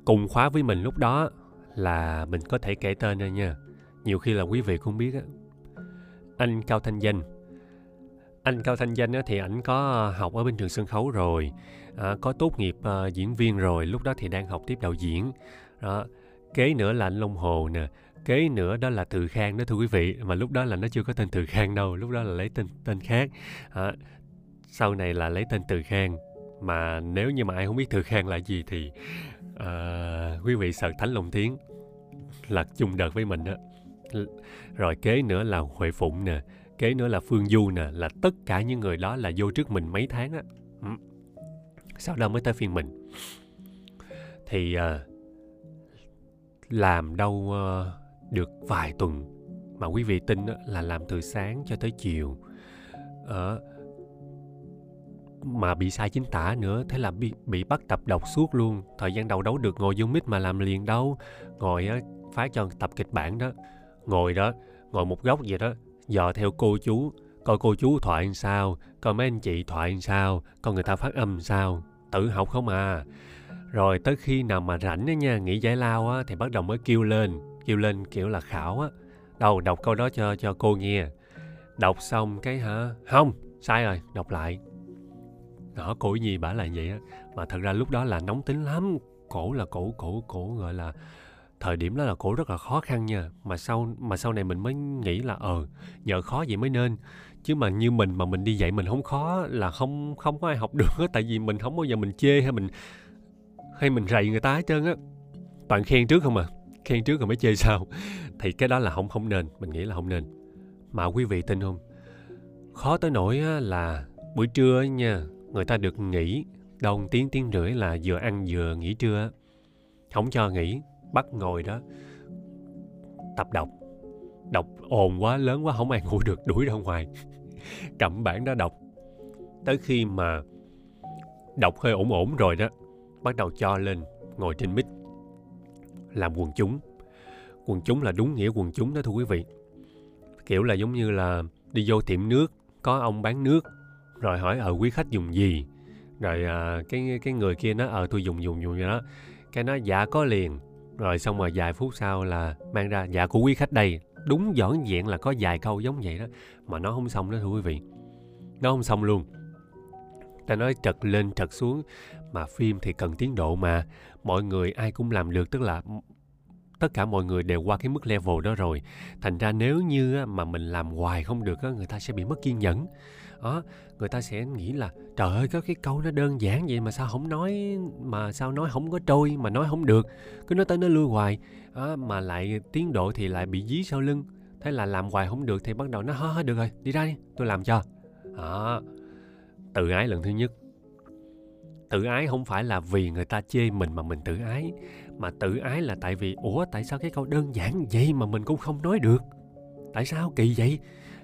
cùng khóa với mình lúc đó là mình có thể kể tên ra nha. Nhiều khi là quý vị cũng biết á. Anh cao thanh danh. Anh cao thanh danh á, thì ảnh có học ở bên trường sân khấu rồi à, có tốt nghiệp à, diễn viên rồi lúc đó thì đang học tiếp đạo diễn. Đó kế nữa là anh long hồ nè kế nữa đó là từ khang đó thưa quý vị mà lúc đó là nó chưa có tên từ khang đâu lúc đó là lấy tên tên khác. À, sau này là lấy tên từ khang mà nếu như mà ai không biết từ khang là gì thì à, quý vị sợ thánh long thiến là chung đợt với mình đó rồi kế nữa là huệ phụng nè kế nữa là phương du nè là tất cả những người đó là vô trước mình mấy tháng á. Ừ. Sau đó mới tới phiên mình. Thì à, làm đâu à, được vài tuần mà quý vị tin á, là làm từ sáng cho tới chiều. Ở à, mà bị sai chính tả nữa thế là bị, bị bắt tập đọc suốt luôn. Thời gian đầu đấu được ngồi vô mic mà làm liền đâu. Ngồi á phát cho tập kịch bản đó. Ngồi đó ngồi một góc vậy đó dò theo cô chú coi cô chú thoại làm sao coi mấy anh chị thoại làm sao coi người ta phát âm làm sao. Tự học không à. Rồi tới khi nào mà rảnh á nha nghỉ giải lao á thì bắt đầu mới kêu lên. Kêu lên kiểu là khảo á. Đâu đọc câu đó cho cho cô nghe. Đọc xong cái hả? Không sai rồi đọc lại đó cổ nhi bả là vậy á. Mà thật ra lúc đó là nóng tính lắm. Cổ là cổ cổ cổ gọi là thời điểm đó là cổ rất là khó khăn nha. Mà sau mà sau này mình mới nghĩ là ờ nhờ khó vậy mới nên. Chứ mà như mình mà mình đi dạy mình không khó là không không có ai học được á. Tại vì mình không bao giờ mình chê hay mình hay mình rầy người ta hết trơn á. Toàn khen trước không à. Khen trước rồi mới chê sao thì cái đó là không không nên. Mình nghĩ là không nên. Mà quý vị tin không? Khó tới nỗi á, là buổi trưa nha người ta được nghỉ đồng tiếng tiếng rưỡi là vừa ăn vừa nghỉ trưa. Không cho nghỉ, bắt ngồi đó. Tập đọc. Đọc ồn quá, lớn quá, không ai ngủ được, đuổi ra ngoài. Cầm bản đó đọc. Tới khi mà đọc hơi ổn ổn rồi đó, bắt đầu cho lên, ngồi trên mic. Làm quần chúng. Quần chúng là đúng nghĩa quần chúng đó thưa quý vị. Kiểu là giống như là đi vô tiệm nước, có ông bán nước rồi hỏi ở quý khách dùng gì? Rồi à, cái cái người kia nó ờ tôi dùng dùng dùng vậy đó. Cái nó dạ có liền. Rồi xong rồi vài phút sau là mang ra dạ của quý khách đây. Đúng dõn dẹn là có vài câu giống vậy đó mà nó không xong đó thưa quý vị. Nó không xong luôn. Ta nói trật lên trật xuống. Mà phim thì cần tiến độ mà. Mọi người ai cũng làm được tức là tất cả mọi người đều qua cái mức level đó rồi. Thành ra nếu như mà mình làm hoài không được người ta sẽ bị mất kiên nhẫn đó người ta sẽ nghĩ là trời ơi có cái câu nó đơn giản vậy mà sao không nói mà sao nói không có trôi mà nói không được. Cứ nói tới nó lưu hoài đó, mà lại tiến độ thì lại bị dí sau lưng. Thế là làm hoài không được thì bắt đầu nó hết được rồi đi ra đi tôi làm cho. Đó. Tự ái lần thứ nhất. Tự ái không phải là vì người ta chê mình mà mình tự ái mà tự ái là tại vì ủa tại sao cái câu đơn giản vậy mà mình cũng không nói được? Tại sao kỳ vậy?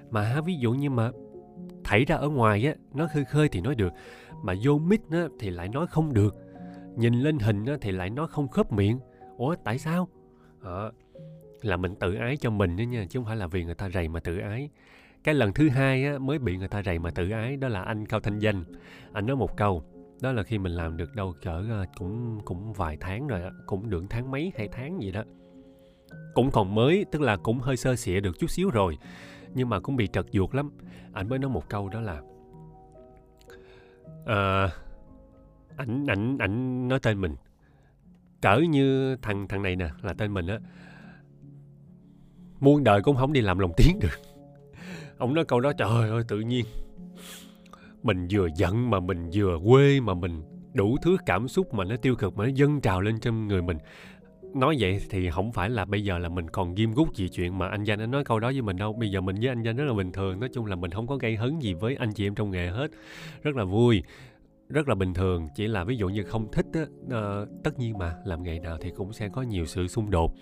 Mà ví dụ như mà thảy ra ở ngoài á nó khơi khơi thì nói được mà vô mic á thì lại nói không được. Nhìn lên hình á thì lại nói không khớp miệng. Ủa tại sao? À, là mình tự ái cho mình đó nha chứ không phải là vì người ta rầy mà tự ái. Cái lần thứ hai á, mới bị người ta rầy mà tự ái đó là anh cao thanh danh. Anh nói một câu đó là khi mình làm được đâu cỡ ờ, cũng cũng vài tháng rồi đó, cũng được tháng mấy hai tháng gì đó. Cũng còn mới tức là cũng hơi sơ sịa được chút xíu rồi nhưng mà cũng bị trật ruột lắm. Anh mới nói một câu đó là à, ảnh ảnh ảnh nói tên mình. Cỡ như thằng thằng này nè là tên mình á. Muôn đời cũng không đi làm lồng tiếng được. Ông nói câu đó trời ơi tự nhiên. Mình vừa giận mà mình vừa quê mà mình đủ thứ cảm xúc mà nó tiêu cực mà nó dâng trào lên trong người mình nói vậy thì không phải là bây giờ là mình còn ghim gút gì chuyện mà anh danh anh nói câu đó với mình đâu. Bây giờ mình với anh danh rất là bình thường. Nói chung là mình không có gây hấn gì với anh chị em trong nghề hết. Rất là vui rất là bình thường. Chỉ là ví dụ như không thích á uh, tất nhiên mà làm nghề nào thì cũng sẽ có nhiều sự xung đột.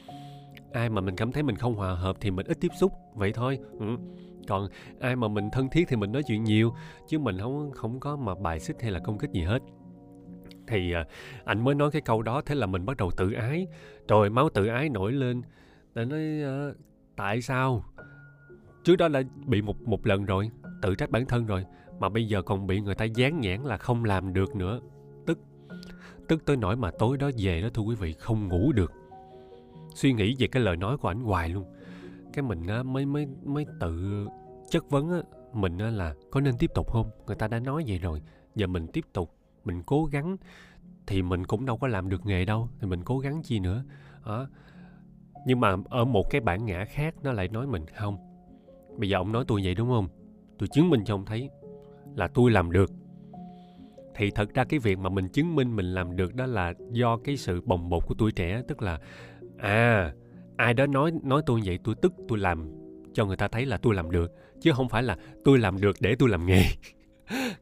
Ai mà mình cảm thấy mình không hòa hợp thì mình ít tiếp xúc vậy thôi. Ừ. còn ai mà mình thân thiết thì mình nói chuyện nhiều chứ mình không không có mà bài xích hay là công kích gì hết thì ờ, anh mới nói cái câu đó thế là mình bắt đầu tự ái. Rồi máu tự ái nổi lên. Để nói ờ, tại sao? Trước đó đã bị một một lần rồi tự trách bản thân rồi mà bây giờ còn bị người ta dán nhãn là không làm được nữa. Tức tức tới nỗi mà tối đó về đó thưa quý vị không ngủ được. Suy nghĩ về cái lời nói của ảnh hoài luôn. Cái mình á, mới mới mới tự chất vấn á, mình á, là có nên tiếp tục không? Người ta đã nói vậy rồi giờ mình tiếp tục mình cố gắng thì mình cũng đâu có làm được nghề đâu, thì mình cố gắng chi nữa. Đó. nhưng mà ở một cái bản ngã khác nó lại nói mình không. Bây giờ ông nói tôi vậy đúng không? Tôi chứng minh cho ông thấy là tôi làm được. Thì thật ra cái việc mà mình chứng minh mình làm được đó là do cái sự bồng bột của tuổi trẻ, tức là à ai đó nói nói tôi vậy tôi tức tôi làm cho người ta thấy là tôi làm được, chứ không phải là tôi làm được để tôi làm nghề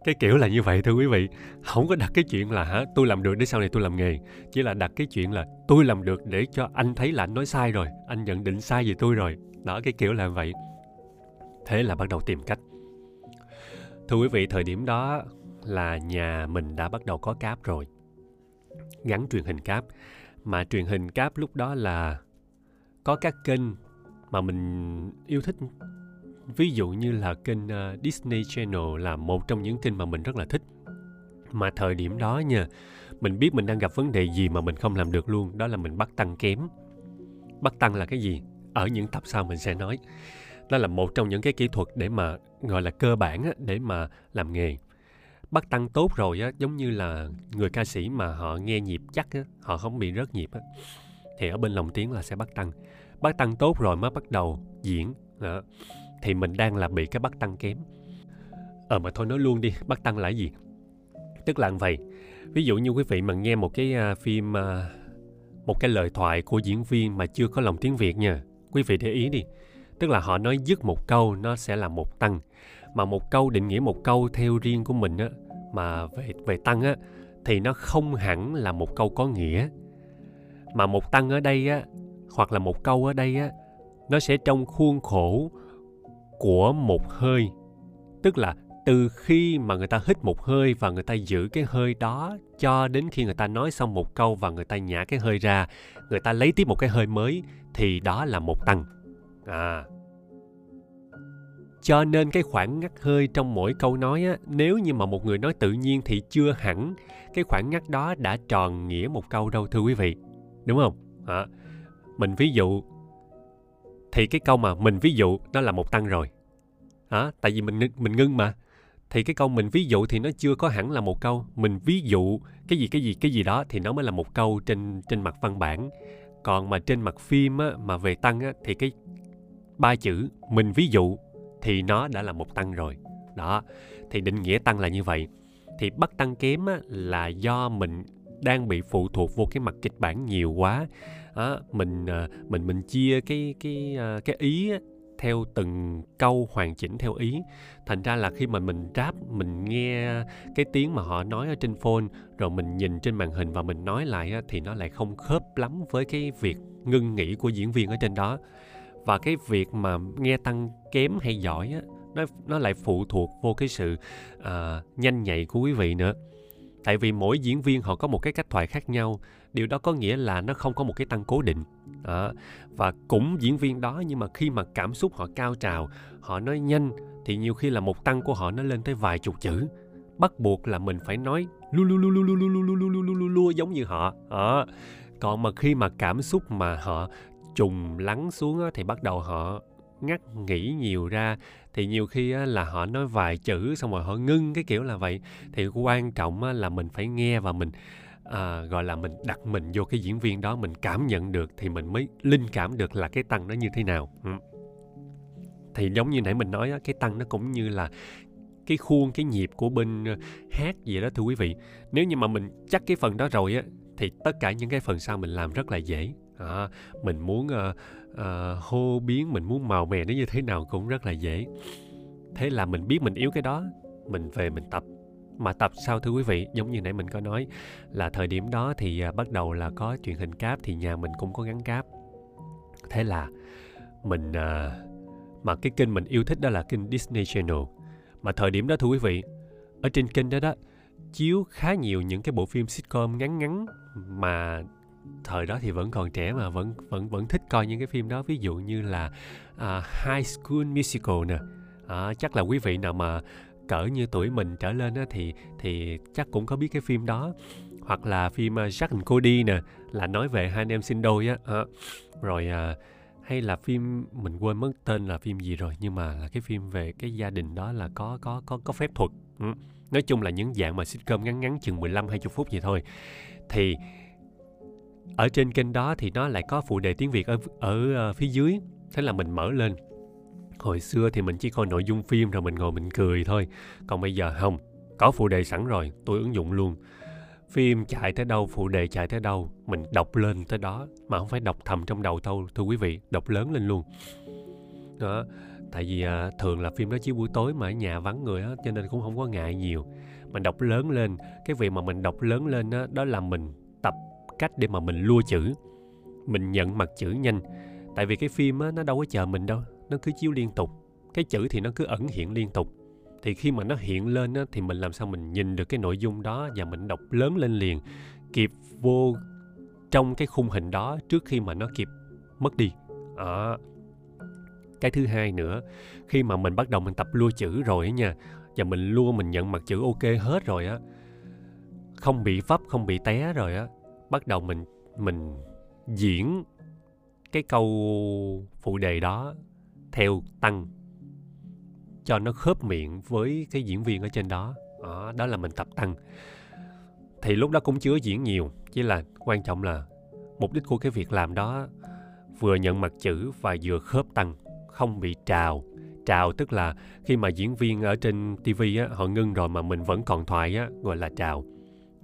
cái kiểu là như vậy thưa quý vị. Không có đặt cái chuyện là, hả, tôi làm được để sau này tôi làm nghề. Chỉ là đặt cái chuyện là, tôi làm được để cho anh thấy là anh nói sai rồi, anh nhận định sai về tôi rồi. Đó, cái kiểu là vậy. Thế là bắt đầu tìm cách. Thưa quý vị, thời điểm đó là nhà mình đã bắt đầu có cáp rồi. Gắn truyền hình cáp. Mà truyền hình cáp lúc đó là có các kênh mà mình yêu thích ví dụ như là kênh uh, Disney Channel là một trong những kênh mà mình rất là thích. Mà thời điểm đó nha mình biết mình đang gặp vấn đề gì mà mình không làm được luôn đó là mình bắt tăng kém. Bắt tăng là cái gì? Ở những tập sau mình sẽ nói. Đó là một trong những cái kỹ thuật để mà gọi là cơ bản á, để mà làm nghề. Bắt tăng tốt rồi á giống như là người ca sĩ mà họ nghe nhịp chắc á họ không bị rớt nhịp á thì ở bên lòng tiếng là sẽ bắt tăng. Bắt tăng tốt rồi mới bắt đầu diễn đó thì mình đang là bị cái bắt tăng kém. Ờ mà thôi nói luôn đi, bắt tăng là gì? Tức là vậy, ví dụ như quý vị mà nghe một cái à, phim à, một cái lời thoại của diễn viên mà chưa có lòng tiếng việt nha, quý vị để ý đi. Tức là họ nói dứt một câu, nó sẽ là một tăng. Mà một câu, định nghĩa một câu theo riêng của mình á, mà về về tăng á, thì nó không hẳn là một câu có nghĩa. Mà một tăng ở đây á, hoặc là một câu ở đây á, nó sẽ trong khuôn khổ của một hơi. Tức là từ khi mà người ta hít một hơi và người ta giữ cái hơi đó cho đến khi người ta nói xong một câu và người ta nhả cái hơi ra người ta lấy tiếp một cái hơi mới thì đó là một tăng. À. Cho nên cái khoảng ngắt hơi trong mỗi câu nói á nếu như mà một người nói tự nhiên thì chưa hẳn cái khoảng ngắt đó đã tròn nghĩa một câu đâu thưa quý vị. Đúng không? À, mình ví dụ thì cái câu mà mình ví dụ nó là một tăng rồi à, tại vì mình mình ngưng mà. Thì cái câu mình ví dụ thì nó chưa có hẳn là một câu. Mình ví dụ cái gì cái gì cái gì đó thì nó mới là một câu trên trên mặt văn bản. Còn mà trên mặt phim á, mà về tăng á, thì cái ba chữ mình ví dụ thì nó đã là một tăng rồi. Đó. Thì định nghĩa tăng là như vậy. Thì bắt tăng kém á, là do mình đang bị phụ thuộc vô cái mặt kịch bản nhiều quá. À, mình ờ, mình mình chia cái cái ờ, cái ý theo từng câu hoàn chỉnh theo ý. Thành ra là khi mà mình rap mình nghe cái tiếng mà họ nói ở trên phone rồi mình nhìn trên màn hình và mình nói lại thì nó lại không khớp lắm với cái việc ngưng nghỉ của diễn viên ở trên đó. Và cái việc mà nghe tăng kém hay giỏi á, nó nó lại phụ thuộc vô cái sự uh, nhanh nhạy của quý vị nữa. Tại vì mỗi diễn viên họ có một cái cách thoại khác nhau. Điều đó có nghĩa là nó không có một cái tăng cố định đó. và cũng diễn viên đó nhưng mà khi mà cảm xúc họ cao trào họ nói nhanh thì nhiều khi là một tăng của họ nó lên tới vài chục chữ bắt buộc là mình phải nói lu lu lu lu lu lu lu lu lu lu lu lu giống như họ đó. còn mà khi mà cảm xúc mà họ trùng lắng xuống thì bắt đầu họ ngắt nghĩ nhiều ra thì nhiều khi là họ nói vài chữ xong rồi họ ngưng cái kiểu là vậy thì quan trọng là mình phải nghe và mình à, gọi là mình đặt mình vô cái diễn viên đó mình cảm nhận được thì mình mới linh cảm được là cái tăng nó như thế nào. Ừ. thì giống như nãy mình nói cái tăng nó cũng như là cái khuôn cái nhịp của bên ờ, hát gì đó thưa quý vị. Nếu như mà mình chắc cái phần đó rồi á thì tất cả những cái phần sau mình làm rất là dễ. À, mình muốn uh, uh, hô biến mình muốn màu mè nó như thế nào cũng rất là dễ. Thế là mình biết mình yếu cái đó mình về mình tập mà tập sau thưa quý vị giống như nãy mình có nói là thời điểm đó thì à, bắt đầu là có truyền hình cáp thì nhà mình cũng có gắn cáp. Thế là mình à, mà cái kênh mình yêu thích đó là kênh Disney Channel. Mà thời điểm đó thưa quý vị ở trên kênh đó đó chiếu khá nhiều những cái bộ phim sitcom ngắn ngắn mà thời đó thì vẫn còn trẻ mà vẫn vẫn vẫn thích coi những cái phim đó. Ví dụ như là à, High School Musical nè. À, chắc là quý vị nào mà cỡ như tuổi mình trở lên á, thì thì chắc cũng có biết cái phim đó. Hoặc là phim ờ, Jack and Cody nè là nói về hai anh em sinh đôi á à, rồi à, hay là phim mình quên mất tên là phim gì rồi nhưng mà là cái phim về cái gia đình đó là có có có có phép thuật ừ. nói chung là những dạng mà sitcom ngắn ngắn chừng 15 20 phút vậy thôi. Thì ở trên kênh đó thì nó lại có phụ đề tiếng Việt ở ở phía dưới. Thế là mình mở lên hồi xưa thì mình chỉ coi nội dung phim rồi mình ngồi mình cười thôi. Còn bây giờ không có phụ đề sẵn rồi tôi ứng dụng luôn. Phim chạy tới đâu phụ đề chạy tới đâu mình đọc lên tới đó mà không phải đọc thầm trong đầu thôi thưa quý vị đọc lớn lên luôn. Đó tại vì à, thường là phim đó chiếu buổi tối mà ở nhà vắng người á cho nên cũng không có ngại nhiều. Mình đọc lớn lên cái việc mà mình đọc lớn lên đó, đó là mình tập cách để mà mình lua chữ mình nhận mặt chữ nhanh. Tại vì cái phim á nó đâu có chờ mình đâu nó cứ chiếu liên tục. Cái chữ thì nó cứ ẩn hiện liên tục. Thì khi mà nó hiện lên á, thì mình làm sao mình nhìn được cái nội dung đó và mình đọc lớn lên liền. Kịp vô trong cái khung hình đó trước khi mà nó kịp mất đi. À. cái thứ hai nữa khi mà mình bắt đầu mình tập lua chữ rồi á nha và mình lua mình nhận mặt chữ ok hết rồi á không bị vấp không bị té rồi á bắt đầu mình mình diễn cái câu phụ đề đó theo tăng. Cho nó khớp miệng với cái diễn viên ở trên đó. Đó, đó là mình tập tăng. Thì lúc đó cũng chưa diễn nhiều chỉ là quan trọng là mục đích của cái việc làm đó vừa nhận mặt chữ và vừa khớp tăng không bị trào. Trào tức là khi mà diễn viên ở trên tv á, họ ngưng rồi mà mình vẫn còn thoại á, gọi là trào.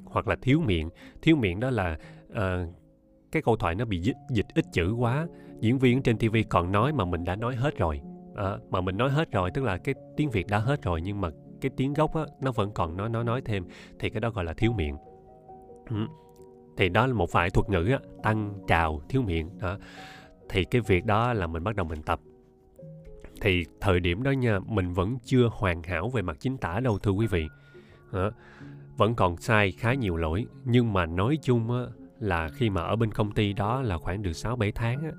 Hoặc là thiếu miệng. Thiếu miệng đó là uh, cái câu thoại nó bị dịch, dịch ít chữ quá diễn viên trên tv còn nói mà mình đã nói hết rồi à, mà mình nói hết rồi tức là cái tiếng việt đã hết rồi nhưng mà cái tiếng gốc á nó vẫn còn nói nói nói thêm thì cái đó gọi là thiếu miệng ừ. thì đó là một vài thuật ngữ á tăng trào thiếu miệng đó thì cái việc đó là mình bắt đầu mình tập thì thời điểm đó nha mình vẫn chưa hoàn hảo về mặt chính tả đâu thưa quý vị đó. vẫn còn sai khá nhiều lỗi nhưng mà nói chung á là khi mà ở bên công ty đó là khoảng được 6 7 tháng á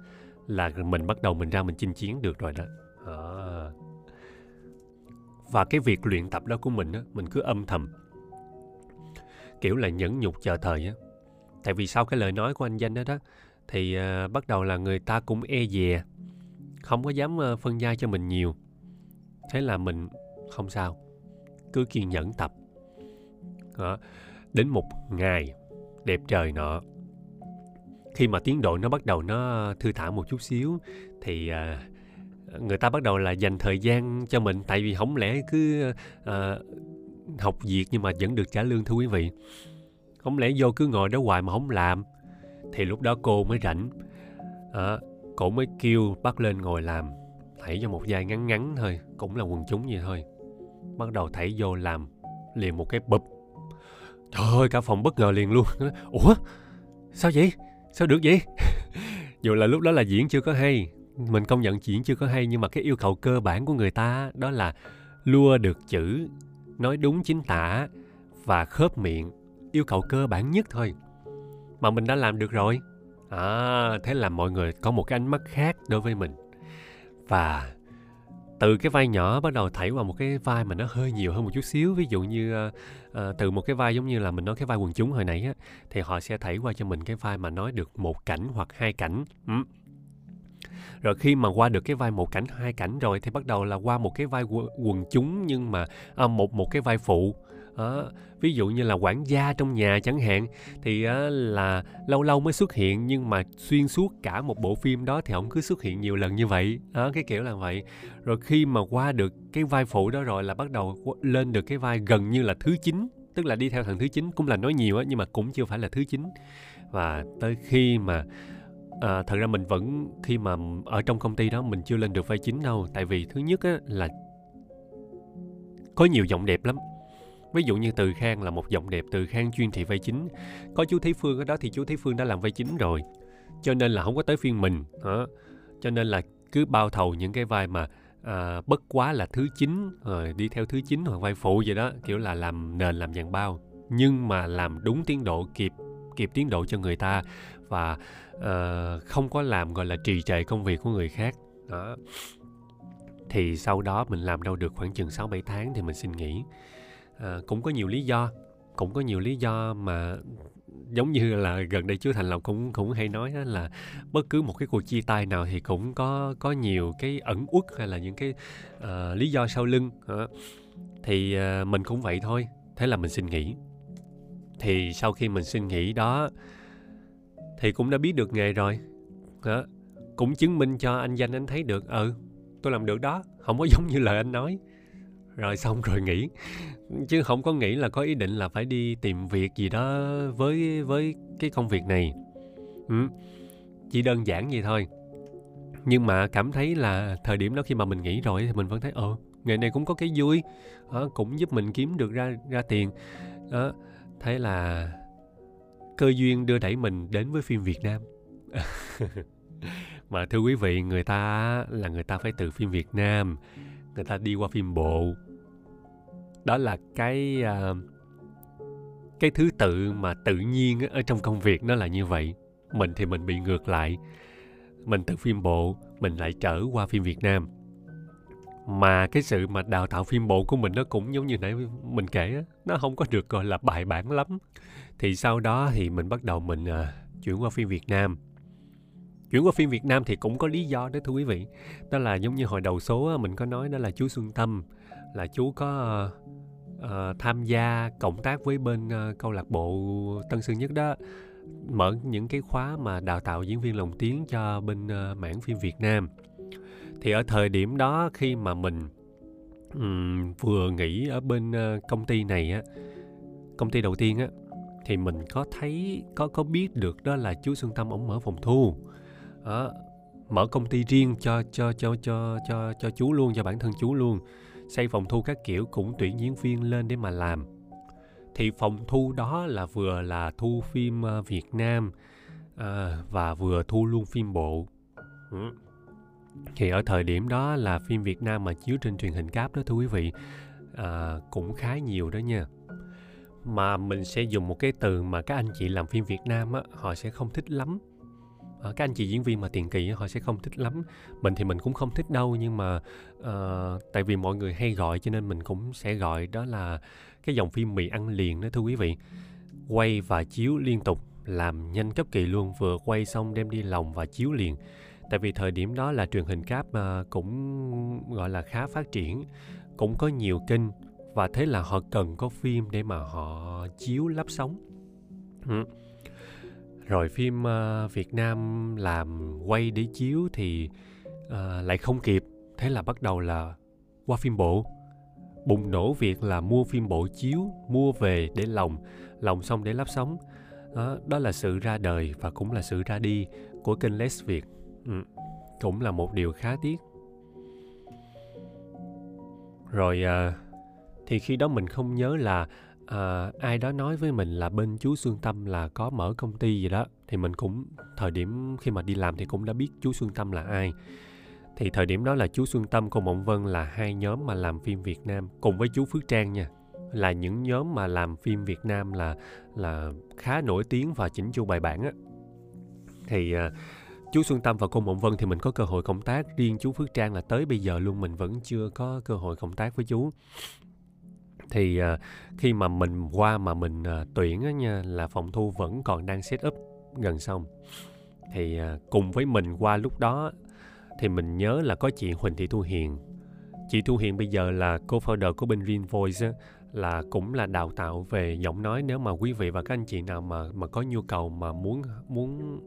là mình bắt đầu mình ra mình chinh chiến được rồi đó. À. Và cái việc luyện tập đó của mình á, mình cứ âm thầm. Kiểu là nhẫn nhục chờ thời á. Tại vì sau cái lời nói của anh Danh đó đó thì uh, bắt đầu là người ta cũng e dè, không có dám uh, phân gia cho mình nhiều. Thế là mình không sao, cứ kiên nhẫn tập. Đó. Đến một ngày đẹp trời nọ khi mà tiến độ nó bắt đầu nó thư thả một chút xíu thì à, người ta bắt đầu là dành thời gian cho mình. Tại vì không lẽ cứ à, học việc nhưng mà vẫn được trả lương thưa quý vị. Không lẽ vô cứ ngồi đó hoài mà không làm? Thì lúc đó cô mới rảnh. À, cổ mới kêu bắt lên ngồi làm thảy cho một vai ngắn ngắn thôi cũng là quần chúng vậy thôi. Bắt đầu thảy vô làm liền một cái bụp. Trời ơi cả phòng bất ngờ liền luôn. Ủa? Sao vậy? Sao được vậy? Dù là lúc đó là diễn chưa có hay, mình công nhận diễn chưa có hay, nhưng mà cái yêu cầu cơ bản của người ta đó là lua được chữ, nói đúng chính tả và khớp miệng, yêu cầu cơ bản nhất thôi. Mà mình đã làm được rồi. À thế là mọi người có một cái ánh mắt khác đối với mình. Và từ cái vai nhỏ bắt đầu thảy vào một cái vai mà nó hơi nhiều hơn một chút xíu. Ví dụ như uh, uh, từ một cái vai giống như là mình nói cái vai quần chúng hồi nãy á thì họ sẽ thảy qua cho mình cái vai mà nói được một cảnh hoặc hai cảnh. Ừ. rồi khi mà qua được cái vai một cảnh hai cảnh rồi thì bắt đầu là qua một cái vai quần chúng nhưng mà à, một một cái vai phụ à, ví dụ như là quản gia trong nhà chẳng hạn thì à, là lâu lâu mới xuất hiện nhưng mà xuyên suốt cả một bộ phim đó thì ổng cứ xuất hiện nhiều lần như vậy. À, cái kiểu là vậy. Rồi khi mà qua được cái vai phụ đó rồi là bắt đầu lên được cái vai gần như là thứ chín tức là đi theo thằng thứ chín cũng là nói nhiều á nhưng mà cũng chưa phải là thứ chín. Và tới khi mà à, thật ra mình vẫn khi mà ở trong công ty đó mình chưa lên được vai chính đâu tại vì thứ nhất á là có nhiều giọng đẹp lắm ví dụ như từ khang là một giọng đẹp từ khang chuyên thị vai chính. Có chú thế phương ở đó thì chú thế phương đã làm vai chính rồi. Cho nên là không có tới phiên mình đó. cho nên là cứ bao thầu những cái vai mà à, bất quá là thứ chín rồi ờ, đi theo thứ chín hoặc vai phụ vậy đó kiểu là làm nền làm dàn bao. Nhưng mà làm đúng tiến độ kịp kịp tiến độ cho người ta và uh, không có làm gọi là trì trệ công việc của người khác đó. Thì sau đó mình làm đâu được khoảng chừng 6 7 tháng thì mình xin nghỉ à, cũng có nhiều lý do cũng có nhiều lý do mà giống như là gần đây chú thành lộc cũng cũng hay nói là bất cứ một cái cuộc chia tay nào thì cũng có có nhiều cái ẩn uất hay là những cái uh, lý do sau lưng uh, thì uh, mình cũng vậy thôi thế là mình xin nghỉ thì sau khi mình xin nghỉ đó thì cũng đã biết được nghề rồi đó. cũng chứng minh cho anh danh anh thấy được ừ tôi làm được đó không có giống như lời anh nói rồi xong rồi nghỉ. Chứ không có nghĩ là có ý định là phải đi tìm việc gì đó với với cái công việc này. Ừ. chỉ đơn giản vậy thôi. Nhưng mà cảm thấy là thời điểm đó khi mà mình nghỉ rồi thì mình vẫn thấy ờ nghề này cũng có cái vui à, cũng giúp mình kiếm được ra ra tiền. Đó thế là cơ duyên đưa đẩy mình đến với phim Việt Nam. Mà thưa quý vị người ta là người ta phải từ phim Việt Nam người ta đi qua phim bộ. Đó là cái uh, cái thứ tự mà tự nhiên ở trong công việc nó là như vậy. Mình thì mình bị ngược lại. Mình từ phim bộ mình lại trở qua phim việt nam. Mà cái sự mà đào tạo phim bộ của mình nó cũng giống như nãy mình kể nó không có được gọi là bài bản lắm. Thì sau đó thì mình bắt đầu mình uh, chuyển qua phim việt nam chuyển qua phim việt nam thì cũng có lý do đó thưa quý vị. Đó là giống như hồi đầu số mình có nói đó là chú xuân tâm là chú có uh, tham gia cộng tác với bên uh, câu lạc bộ Tân Sơn Nhất đó mở những cái khóa mà đào tạo diễn viên lồng tiếng cho bên uh, mảng phim Việt Nam. Thì ở thời điểm đó khi mà mình um, vừa nghỉ ở bên uh, công ty này á công ty đầu tiên á thì mình có thấy có có biết được đó là chú Xuân Tâm ổng mở phòng thu à, mở công ty riêng cho cho cho cho cho cho chú luôn cho bản thân chú luôn. Xây phòng thu các kiểu cũng tuyển diễn viên lên để mà làm. Thì phòng thu đó là vừa là thu phim ờ, Việt Nam à, và vừa thu luôn phim bộ. Ừ. thì ở thời điểm đó là phim Việt Nam mà chiếu trên truyền hình cáp đó thưa quý vị à, cũng khá nhiều đó nha. Mà mình sẽ dùng một cái từ mà các anh chị làm phim Việt Nam á họ sẽ không thích lắm. Ờ, các anh chị diễn viên mà tiền kỳ họ sẽ không thích lắm. Mình thì mình cũng không thích đâu nhưng mà uh, tại vì mọi người hay gọi cho nên mình cũng sẽ gọi. Đó là cái dòng phim mì ăn liền đó thưa quý vị. Quay và chiếu liên tục làm nhanh cấp kỳ luôn. Vừa quay xong đem đi lồng và chiếu liền. Tại vì thời điểm đó là truyền hình cáp uh, cũng gọi là khá phát triển cũng có nhiều kênh và thế là họ cần có phim để mà họ chiếu lắp sóng rồi phim uh, Việt Nam làm quay để chiếu thì uh, lại không kịp. Thế là bắt đầu là qua phim bộ. Bùng nổ việc là mua phim bộ chiếu mua về để lồng lồng xong để lắp sóng. Đó, đó là sự ra đời và cũng là sự ra đi của kênh Les Việt. Ừ. cũng là một điều khá tiếc. Rồi uh, thì khi đó mình không nhớ là à, ai đó nói với mình là bên chú Xuân Tâm là có mở công ty gì đó thì mình cũng thời điểm khi mà đi làm thì cũng đã biết chú Xuân Tâm là ai. Thì thời điểm đó là chú Xuân Tâm cùng Mộng Vân là hai nhóm mà làm phim Việt Nam cùng với chú Phước Trang nha. Là những nhóm mà làm phim Việt Nam là là khá nổi tiếng và chỉnh chu bài bản á. Thì à, chú Xuân Tâm và cô Mộng Vân thì mình có cơ hội cộng tác. Riêng chú Phước Trang là tới bây giờ luôn mình vẫn chưa có cơ hội cộng tác với chú thì uh, khi mà mình qua mà mình uh, tuyển á nha là phòng thu vẫn còn đang set up gần xong thì uh, cùng với mình qua lúc đó thì mình nhớ là có chị Huỳnh Thị Thu Hiền. Chị Thu Hiền bây giờ là co-founder của bên Green Voice á, là cũng là đào tạo về giọng nói. Nếu mà quý vị và các anh chị nào mà mà có nhu cầu mà muốn muốn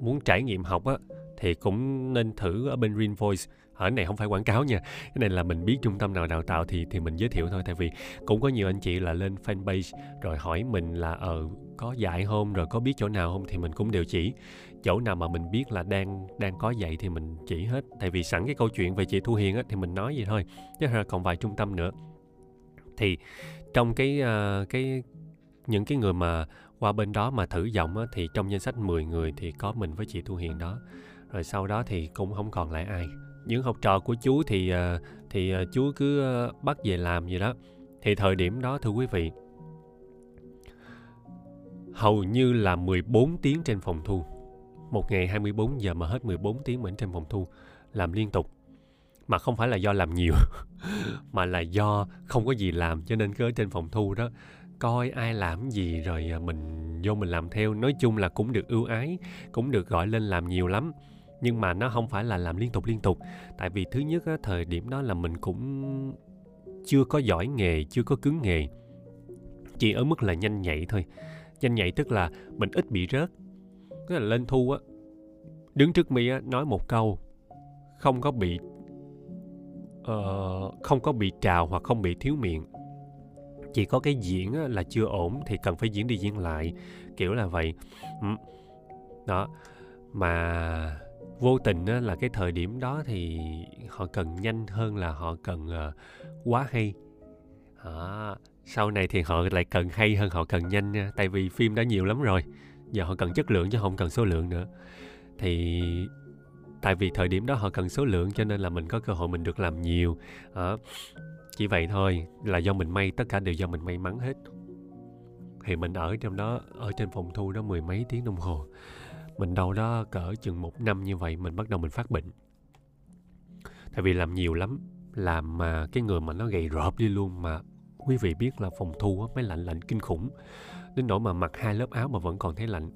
muốn trải nghiệm học á thì cũng nên thử ở bên Green Voice ở này không phải quảng cáo nha. Cái này là mình biết trung tâm nào đào tạo thì thì mình giới thiệu thôi. Tại vì cũng có nhiều anh chị là lên fanpage rồi hỏi mình là ờ có dạy không? Rồi có biết chỗ nào không? Thì mình cũng đều chỉ. Chỗ nào mà mình biết là đang đang có dạy thì mình chỉ hết. Tại vì sẵn cái câu chuyện về chị Thu Hiền á thì mình nói vậy thôi chứ còn vài trung tâm nữa. Thì trong cái uh, cái những cái người mà qua bên đó mà thử giọng á, thì trong danh sách 10 người thì có mình với chị Thu Hiền đó. Rồi sau đó thì cũng không còn lại ai những học trò của chú thì ờ, thì ờ, chú cứ ờ, bắt về làm gì đó. Thì thời điểm đó, thưa quý vị, hầu như là 14 tiếng trên phòng thu. Một ngày 24 giờ mà hết 14 tiếng mình trên phòng thu, làm liên tục. Mà không phải là do làm nhiều, mà là do không có gì làm cho nên cứ ở trên phòng thu đó, coi ai làm gì rồi mình vô mình làm theo. Nói chung là cũng được ưu ái, cũng được gọi lên làm nhiều lắm nhưng mà nó không phải là làm liên tục liên tục. Tại vì thứ nhất á, thời điểm đó là mình cũng chưa có giỏi nghề chưa có cứng nghề. Chỉ ở mức là nhanh nhạy thôi. Nhanh nhạy tức là mình ít bị rớt. Tức là lên thu á đứng trước mi á nói một câu không có bị uh, không có bị trào hoặc không bị thiếu miệng. Chỉ có cái diễn á, là chưa ổn thì cần phải diễn đi diễn lại kiểu là vậy. Đó. Mà vô tình á, là cái thời điểm đó thì họ cần nhanh hơn là họ cần uh, quá hay. À, sau này thì họ lại cần hay hơn họ cần nhanh nha. Tại vì phim đã nhiều lắm rồi giờ họ cần chất lượng chứ không cần số lượng nữa. Thì tại vì thời điểm đó họ cần số lượng cho nên là mình có cơ hội mình được làm nhiều. À, chỉ vậy thôi là do mình may tất cả đều do mình may mắn hết. Thì mình ở trong đó ở trên phòng thu đó mười mấy tiếng đồng hồ mình đâu đó cỡ chừng một năm như vậy mình bắt đầu mình phát bệnh. Tại vì làm nhiều lắm làm mà cái người mà nó gầy rộp đi luôn mà quý vị biết là phòng thu á, mới lạnh lạnh kinh khủng. Đến nỗi mà mặc hai lớp áo mà vẫn còn thấy lạnh.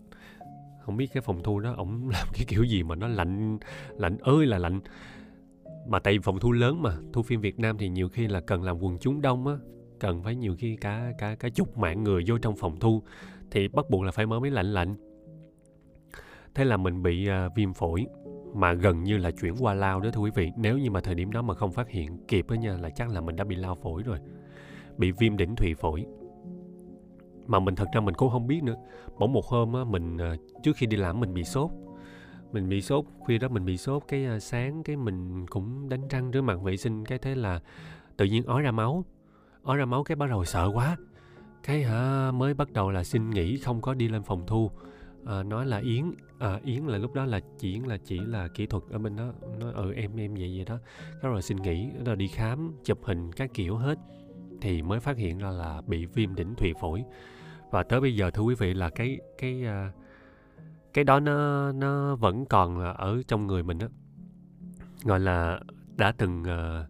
Không biết cái phòng thu đó ổng làm cái kiểu gì mà nó lạnh lạnh ơi là lạnh. Mà tại vì phòng thu lớn mà thu phim Việt Nam thì nhiều khi là cần làm quần chúng đông á cần phải nhiều khi cả cả cả chục mạng người vô trong phòng thu. Thì bắt buộc là phải mở máy lạnh lạnh thế là mình bị uh, viêm phổi mà gần như là chuyển qua lao đó thưa quý vị. Nếu như mà thời điểm đó mà không phát hiện kịp đó nha là chắc là mình đã bị lao phổi rồi bị viêm đỉnh thùy phổi. Mà mình thật ra mình cũng không biết nữa. Bỗng một hôm á mình à, trước khi đi làm mình bị sốt. Mình bị sốt khuya đó mình bị sốt cái à, sáng cái mình cũng đánh răng rửa mặt vệ sinh cái thế là tự nhiên ói ra máu. Ói ra máu cái bắt đầu sợ quá. Cái hả mới bắt đầu là xin nghỉ không có đi lên phòng thu. À, nói là yến Ờ, à, yến là lúc đó là chỉ là chỉ là kỹ thuật ở bên đó nó ừ em em vậy vậy đó. Cái rồi xin nghỉ rồi đi khám chụp hình các kiểu hết thì mới phát hiện ra là bị viêm đỉnh thùy phổi. Và tới bây giờ thưa quý vị là cái cái ờ, cái đó nó nó vẫn còn là ở trong người mình đó gọi là đã từng uh,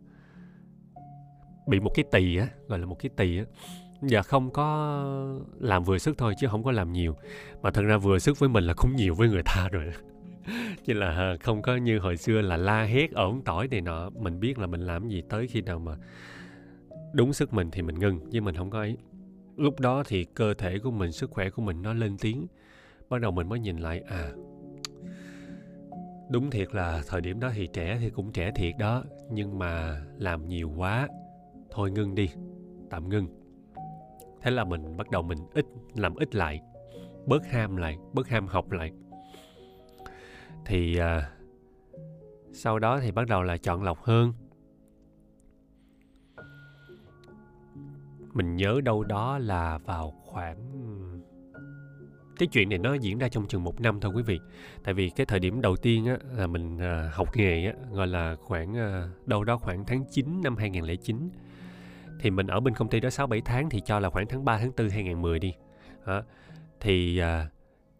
bị một cái tỳ á gọi là một cái tỳ á giờ không có làm vừa sức thôi chứ không có làm nhiều. Mà thật ra vừa sức với mình là cũng nhiều với người ta rồi. Chứ là à, không có như hồi xưa là la hét, ổn tỏi này nọ. Mình biết là mình làm gì tới khi nào mà đúng sức mình thì mình ngưng chứ mình không có ấy. Lúc đó thì cơ thể của mình, sức khỏe của mình nó lên tiếng. Bắt đầu mình mới nhìn lại à đúng thiệt là thời điểm đó thì trẻ thì cũng trẻ thiệt đó, nhưng mà làm nhiều quá, thôi ngưng đi, tạm ngưng thế là mình bắt đầu mình ít làm ít lại bớt ham lại bớt ham học lại. Thì à, sau đó thì bắt đầu là chọn lọc hơn. Mình nhớ đâu đó là vào khoảng cái chuyện này nó diễn ra trong chừng một năm thôi quý vị. Tại vì cái thời điểm đầu tiên á, là mình à, học nghề á, gọi là khoảng à, đâu đó khoảng tháng 9 năm 2009 thì mình ở bên công ty đó 6 7 tháng thì cho là khoảng tháng 3 tháng 4 2010 đi. À, thì à,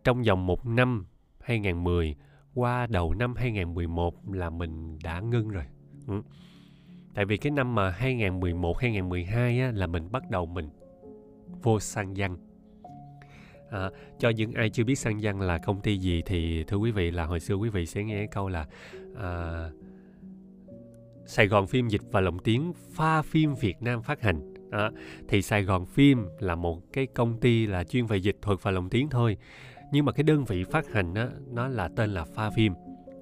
trong vòng một năm 2010 qua đầu năm 2011 là mình đã ngưng rồi. Ừ. Tại vì cái năm mà 2011 2012 á, là mình bắt đầu mình vô sang văn. À, cho những ai chưa biết sang văn là công ty gì thì thưa quý vị là hồi xưa quý vị sẽ nghe câu là à, Sài Gòn phim dịch và lồng tiếng pha phim Việt Nam phát hành. À, thì Sài Gòn phim là một cái công ty là chuyên về dịch thuật và lồng tiếng thôi. Nhưng mà cái đơn vị phát hành đó, nó là tên là pha phim.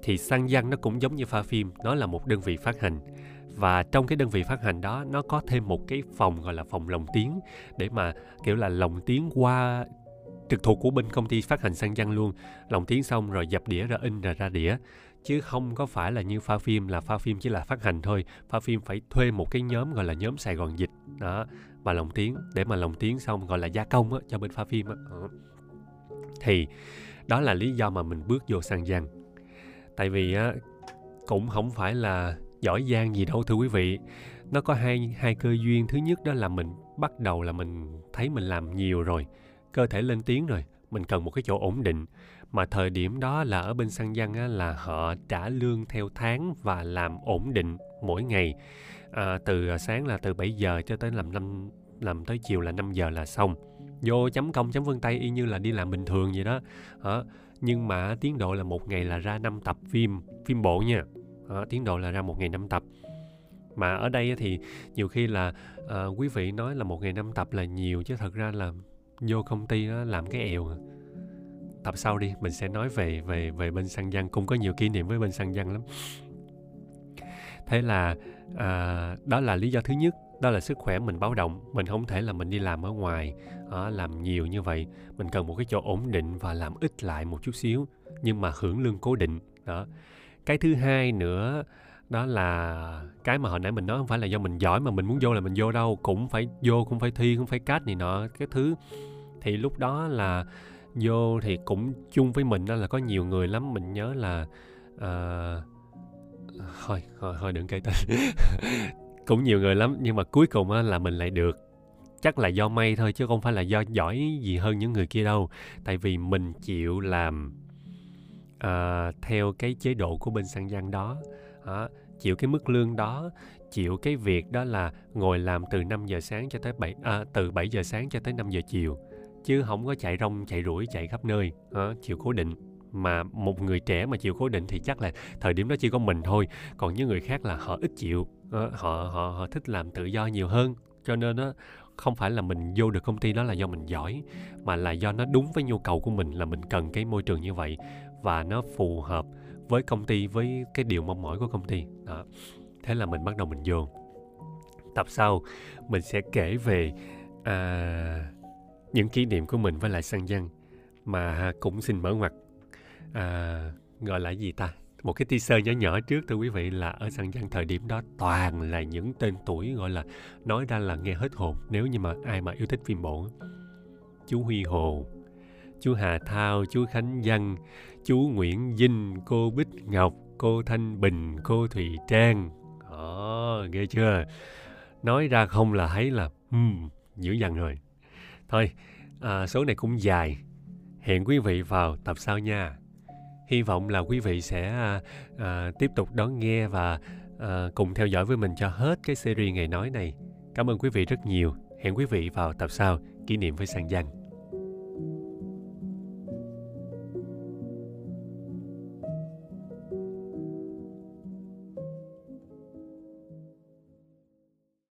Thì Sang Giang nó cũng giống như pha phim, nó là một đơn vị phát hành. Và trong cái đơn vị phát hành đó nó có thêm một cái phòng gọi là phòng lồng tiếng để mà kiểu là lồng tiếng qua trực thuộc của bên công ty phát hành sang Giang luôn lồng tiếng xong rồi dập đĩa ra in rồi ra đĩa chứ không có phải là như pha phim là pha phim chỉ là phát hành thôi. Pha phim phải thuê một cái nhóm gọi là nhóm sài gòn dịch đó mà lồng tiếng để mà lồng tiếng xong gọi là gia công á, cho bên pha phim á. thì đó là lý do mà mình bước vô sàn giang. Tại vì á cũng không phải là giỏi giang gì đâu thưa quý vị. Nó có hai hai cơ duyên. Thứ nhất đó là mình bắt đầu là mình thấy mình làm nhiều rồi cơ thể lên tiếng rồi mình cần một cái chỗ ổn định mà thời điểm đó là ở bên sang dân á, là họ trả lương theo tháng và làm ổn định mỗi ngày. À, từ à, sáng là từ 7 giờ cho tới làm năm làm tới chiều là 5 giờ là xong. Vô chấm công chấm vân tay y như là đi làm bình thường vậy đó. À, nhưng mà tiến độ là một ngày là ra năm tập phim phim bộ nha. À, tiến độ là ra một ngày năm tập. Mà ở đây thì nhiều khi là à, quý vị nói là một ngày năm tập là nhiều chứ thật ra là vô công ty đó làm cái èo à tập sau đi mình sẽ nói về về về bên xăng văn cũng có nhiều kỷ niệm với bên xăng văn lắm. Thế là à, đó là lý do thứ nhất. Đó là sức khỏe mình báo động. Mình không thể là mình đi làm ở ngoài à, làm nhiều như vậy. Mình cần một cái chỗ ổn định và làm ít lại một chút xíu nhưng mà hưởng lương cố định. Đó. Cái thứ hai nữa đó là cái mà hồi nãy mình nói không phải là do mình giỏi mà mình muốn vô là mình vô đâu. Cũng phải vô cũng phải thi cũng phải cát này nọ cái thứ. Thì lúc đó là vô thì cũng chung với mình đó là có nhiều người lắm. Mình nhớ là uh, thôi thôi thôi đừng kể tên. Cũng nhiều người lắm nhưng mà cuối cùng á, là mình lại được. Chắc là do may thôi chứ không phải là do giỏi gì hơn những người kia đâu. Tại vì mình chịu làm uh, theo cái chế độ của bên sang giang đó. Đó, chịu cái mức lương đó chịu cái việc đó là ngồi làm từ 5 giờ sáng cho tới 7 à, ờ, từ 7 giờ sáng cho tới 5 giờ chiều chứ không có chạy rong chạy rủi chạy khắp nơi. Ờ, đó, chịu cố định. Mà một người trẻ mà chịu cố định thì chắc là thời điểm đó chỉ có mình thôi. Còn những người khác là họ ít chịu. Đó, họ họ họ thích làm tự do nhiều hơn. Cho nên nó không phải là mình vô được công ty đó là do mình giỏi mà là do nó đúng với nhu cầu của mình là mình cần cái môi trường như vậy. Và nó phù hợp với công ty với cái điều mong mỏi của công ty. Đó. thế là mình bắt đầu mình vô. Tập sau mình sẽ kể về à, những kỷ niệm của mình với lại sang dân mà cũng xin mở ngoặt à, gọi là gì ta? Một cái teaser nhỏ nhỏ trước thưa quý vị là ở sang dân thời điểm đó toàn là những tên tuổi gọi là nói ra là nghe hết hồn nếu như mà ai mà yêu thích phim bộ. Chú Huy Hồ chú Hà Thao chú Khánh Dân chú Nguyễn Vinh cô Bích Ngọc cô Thanh Bình cô Thùy Trang. Ồ, ghê chưa? Nói ra không là thấy là um, dữ dằn rồi thôi à, số này cũng dài. Hẹn quý vị vào tập sau nha. Hy vọng là quý vị sẽ à, à, tiếp tục đón nghe và à, cùng theo dõi với mình cho hết cái series ngày nói này. Cảm ơn quý vị rất nhiều. Hẹn quý vị vào tập sau. Kỷ niệm với sang Giang.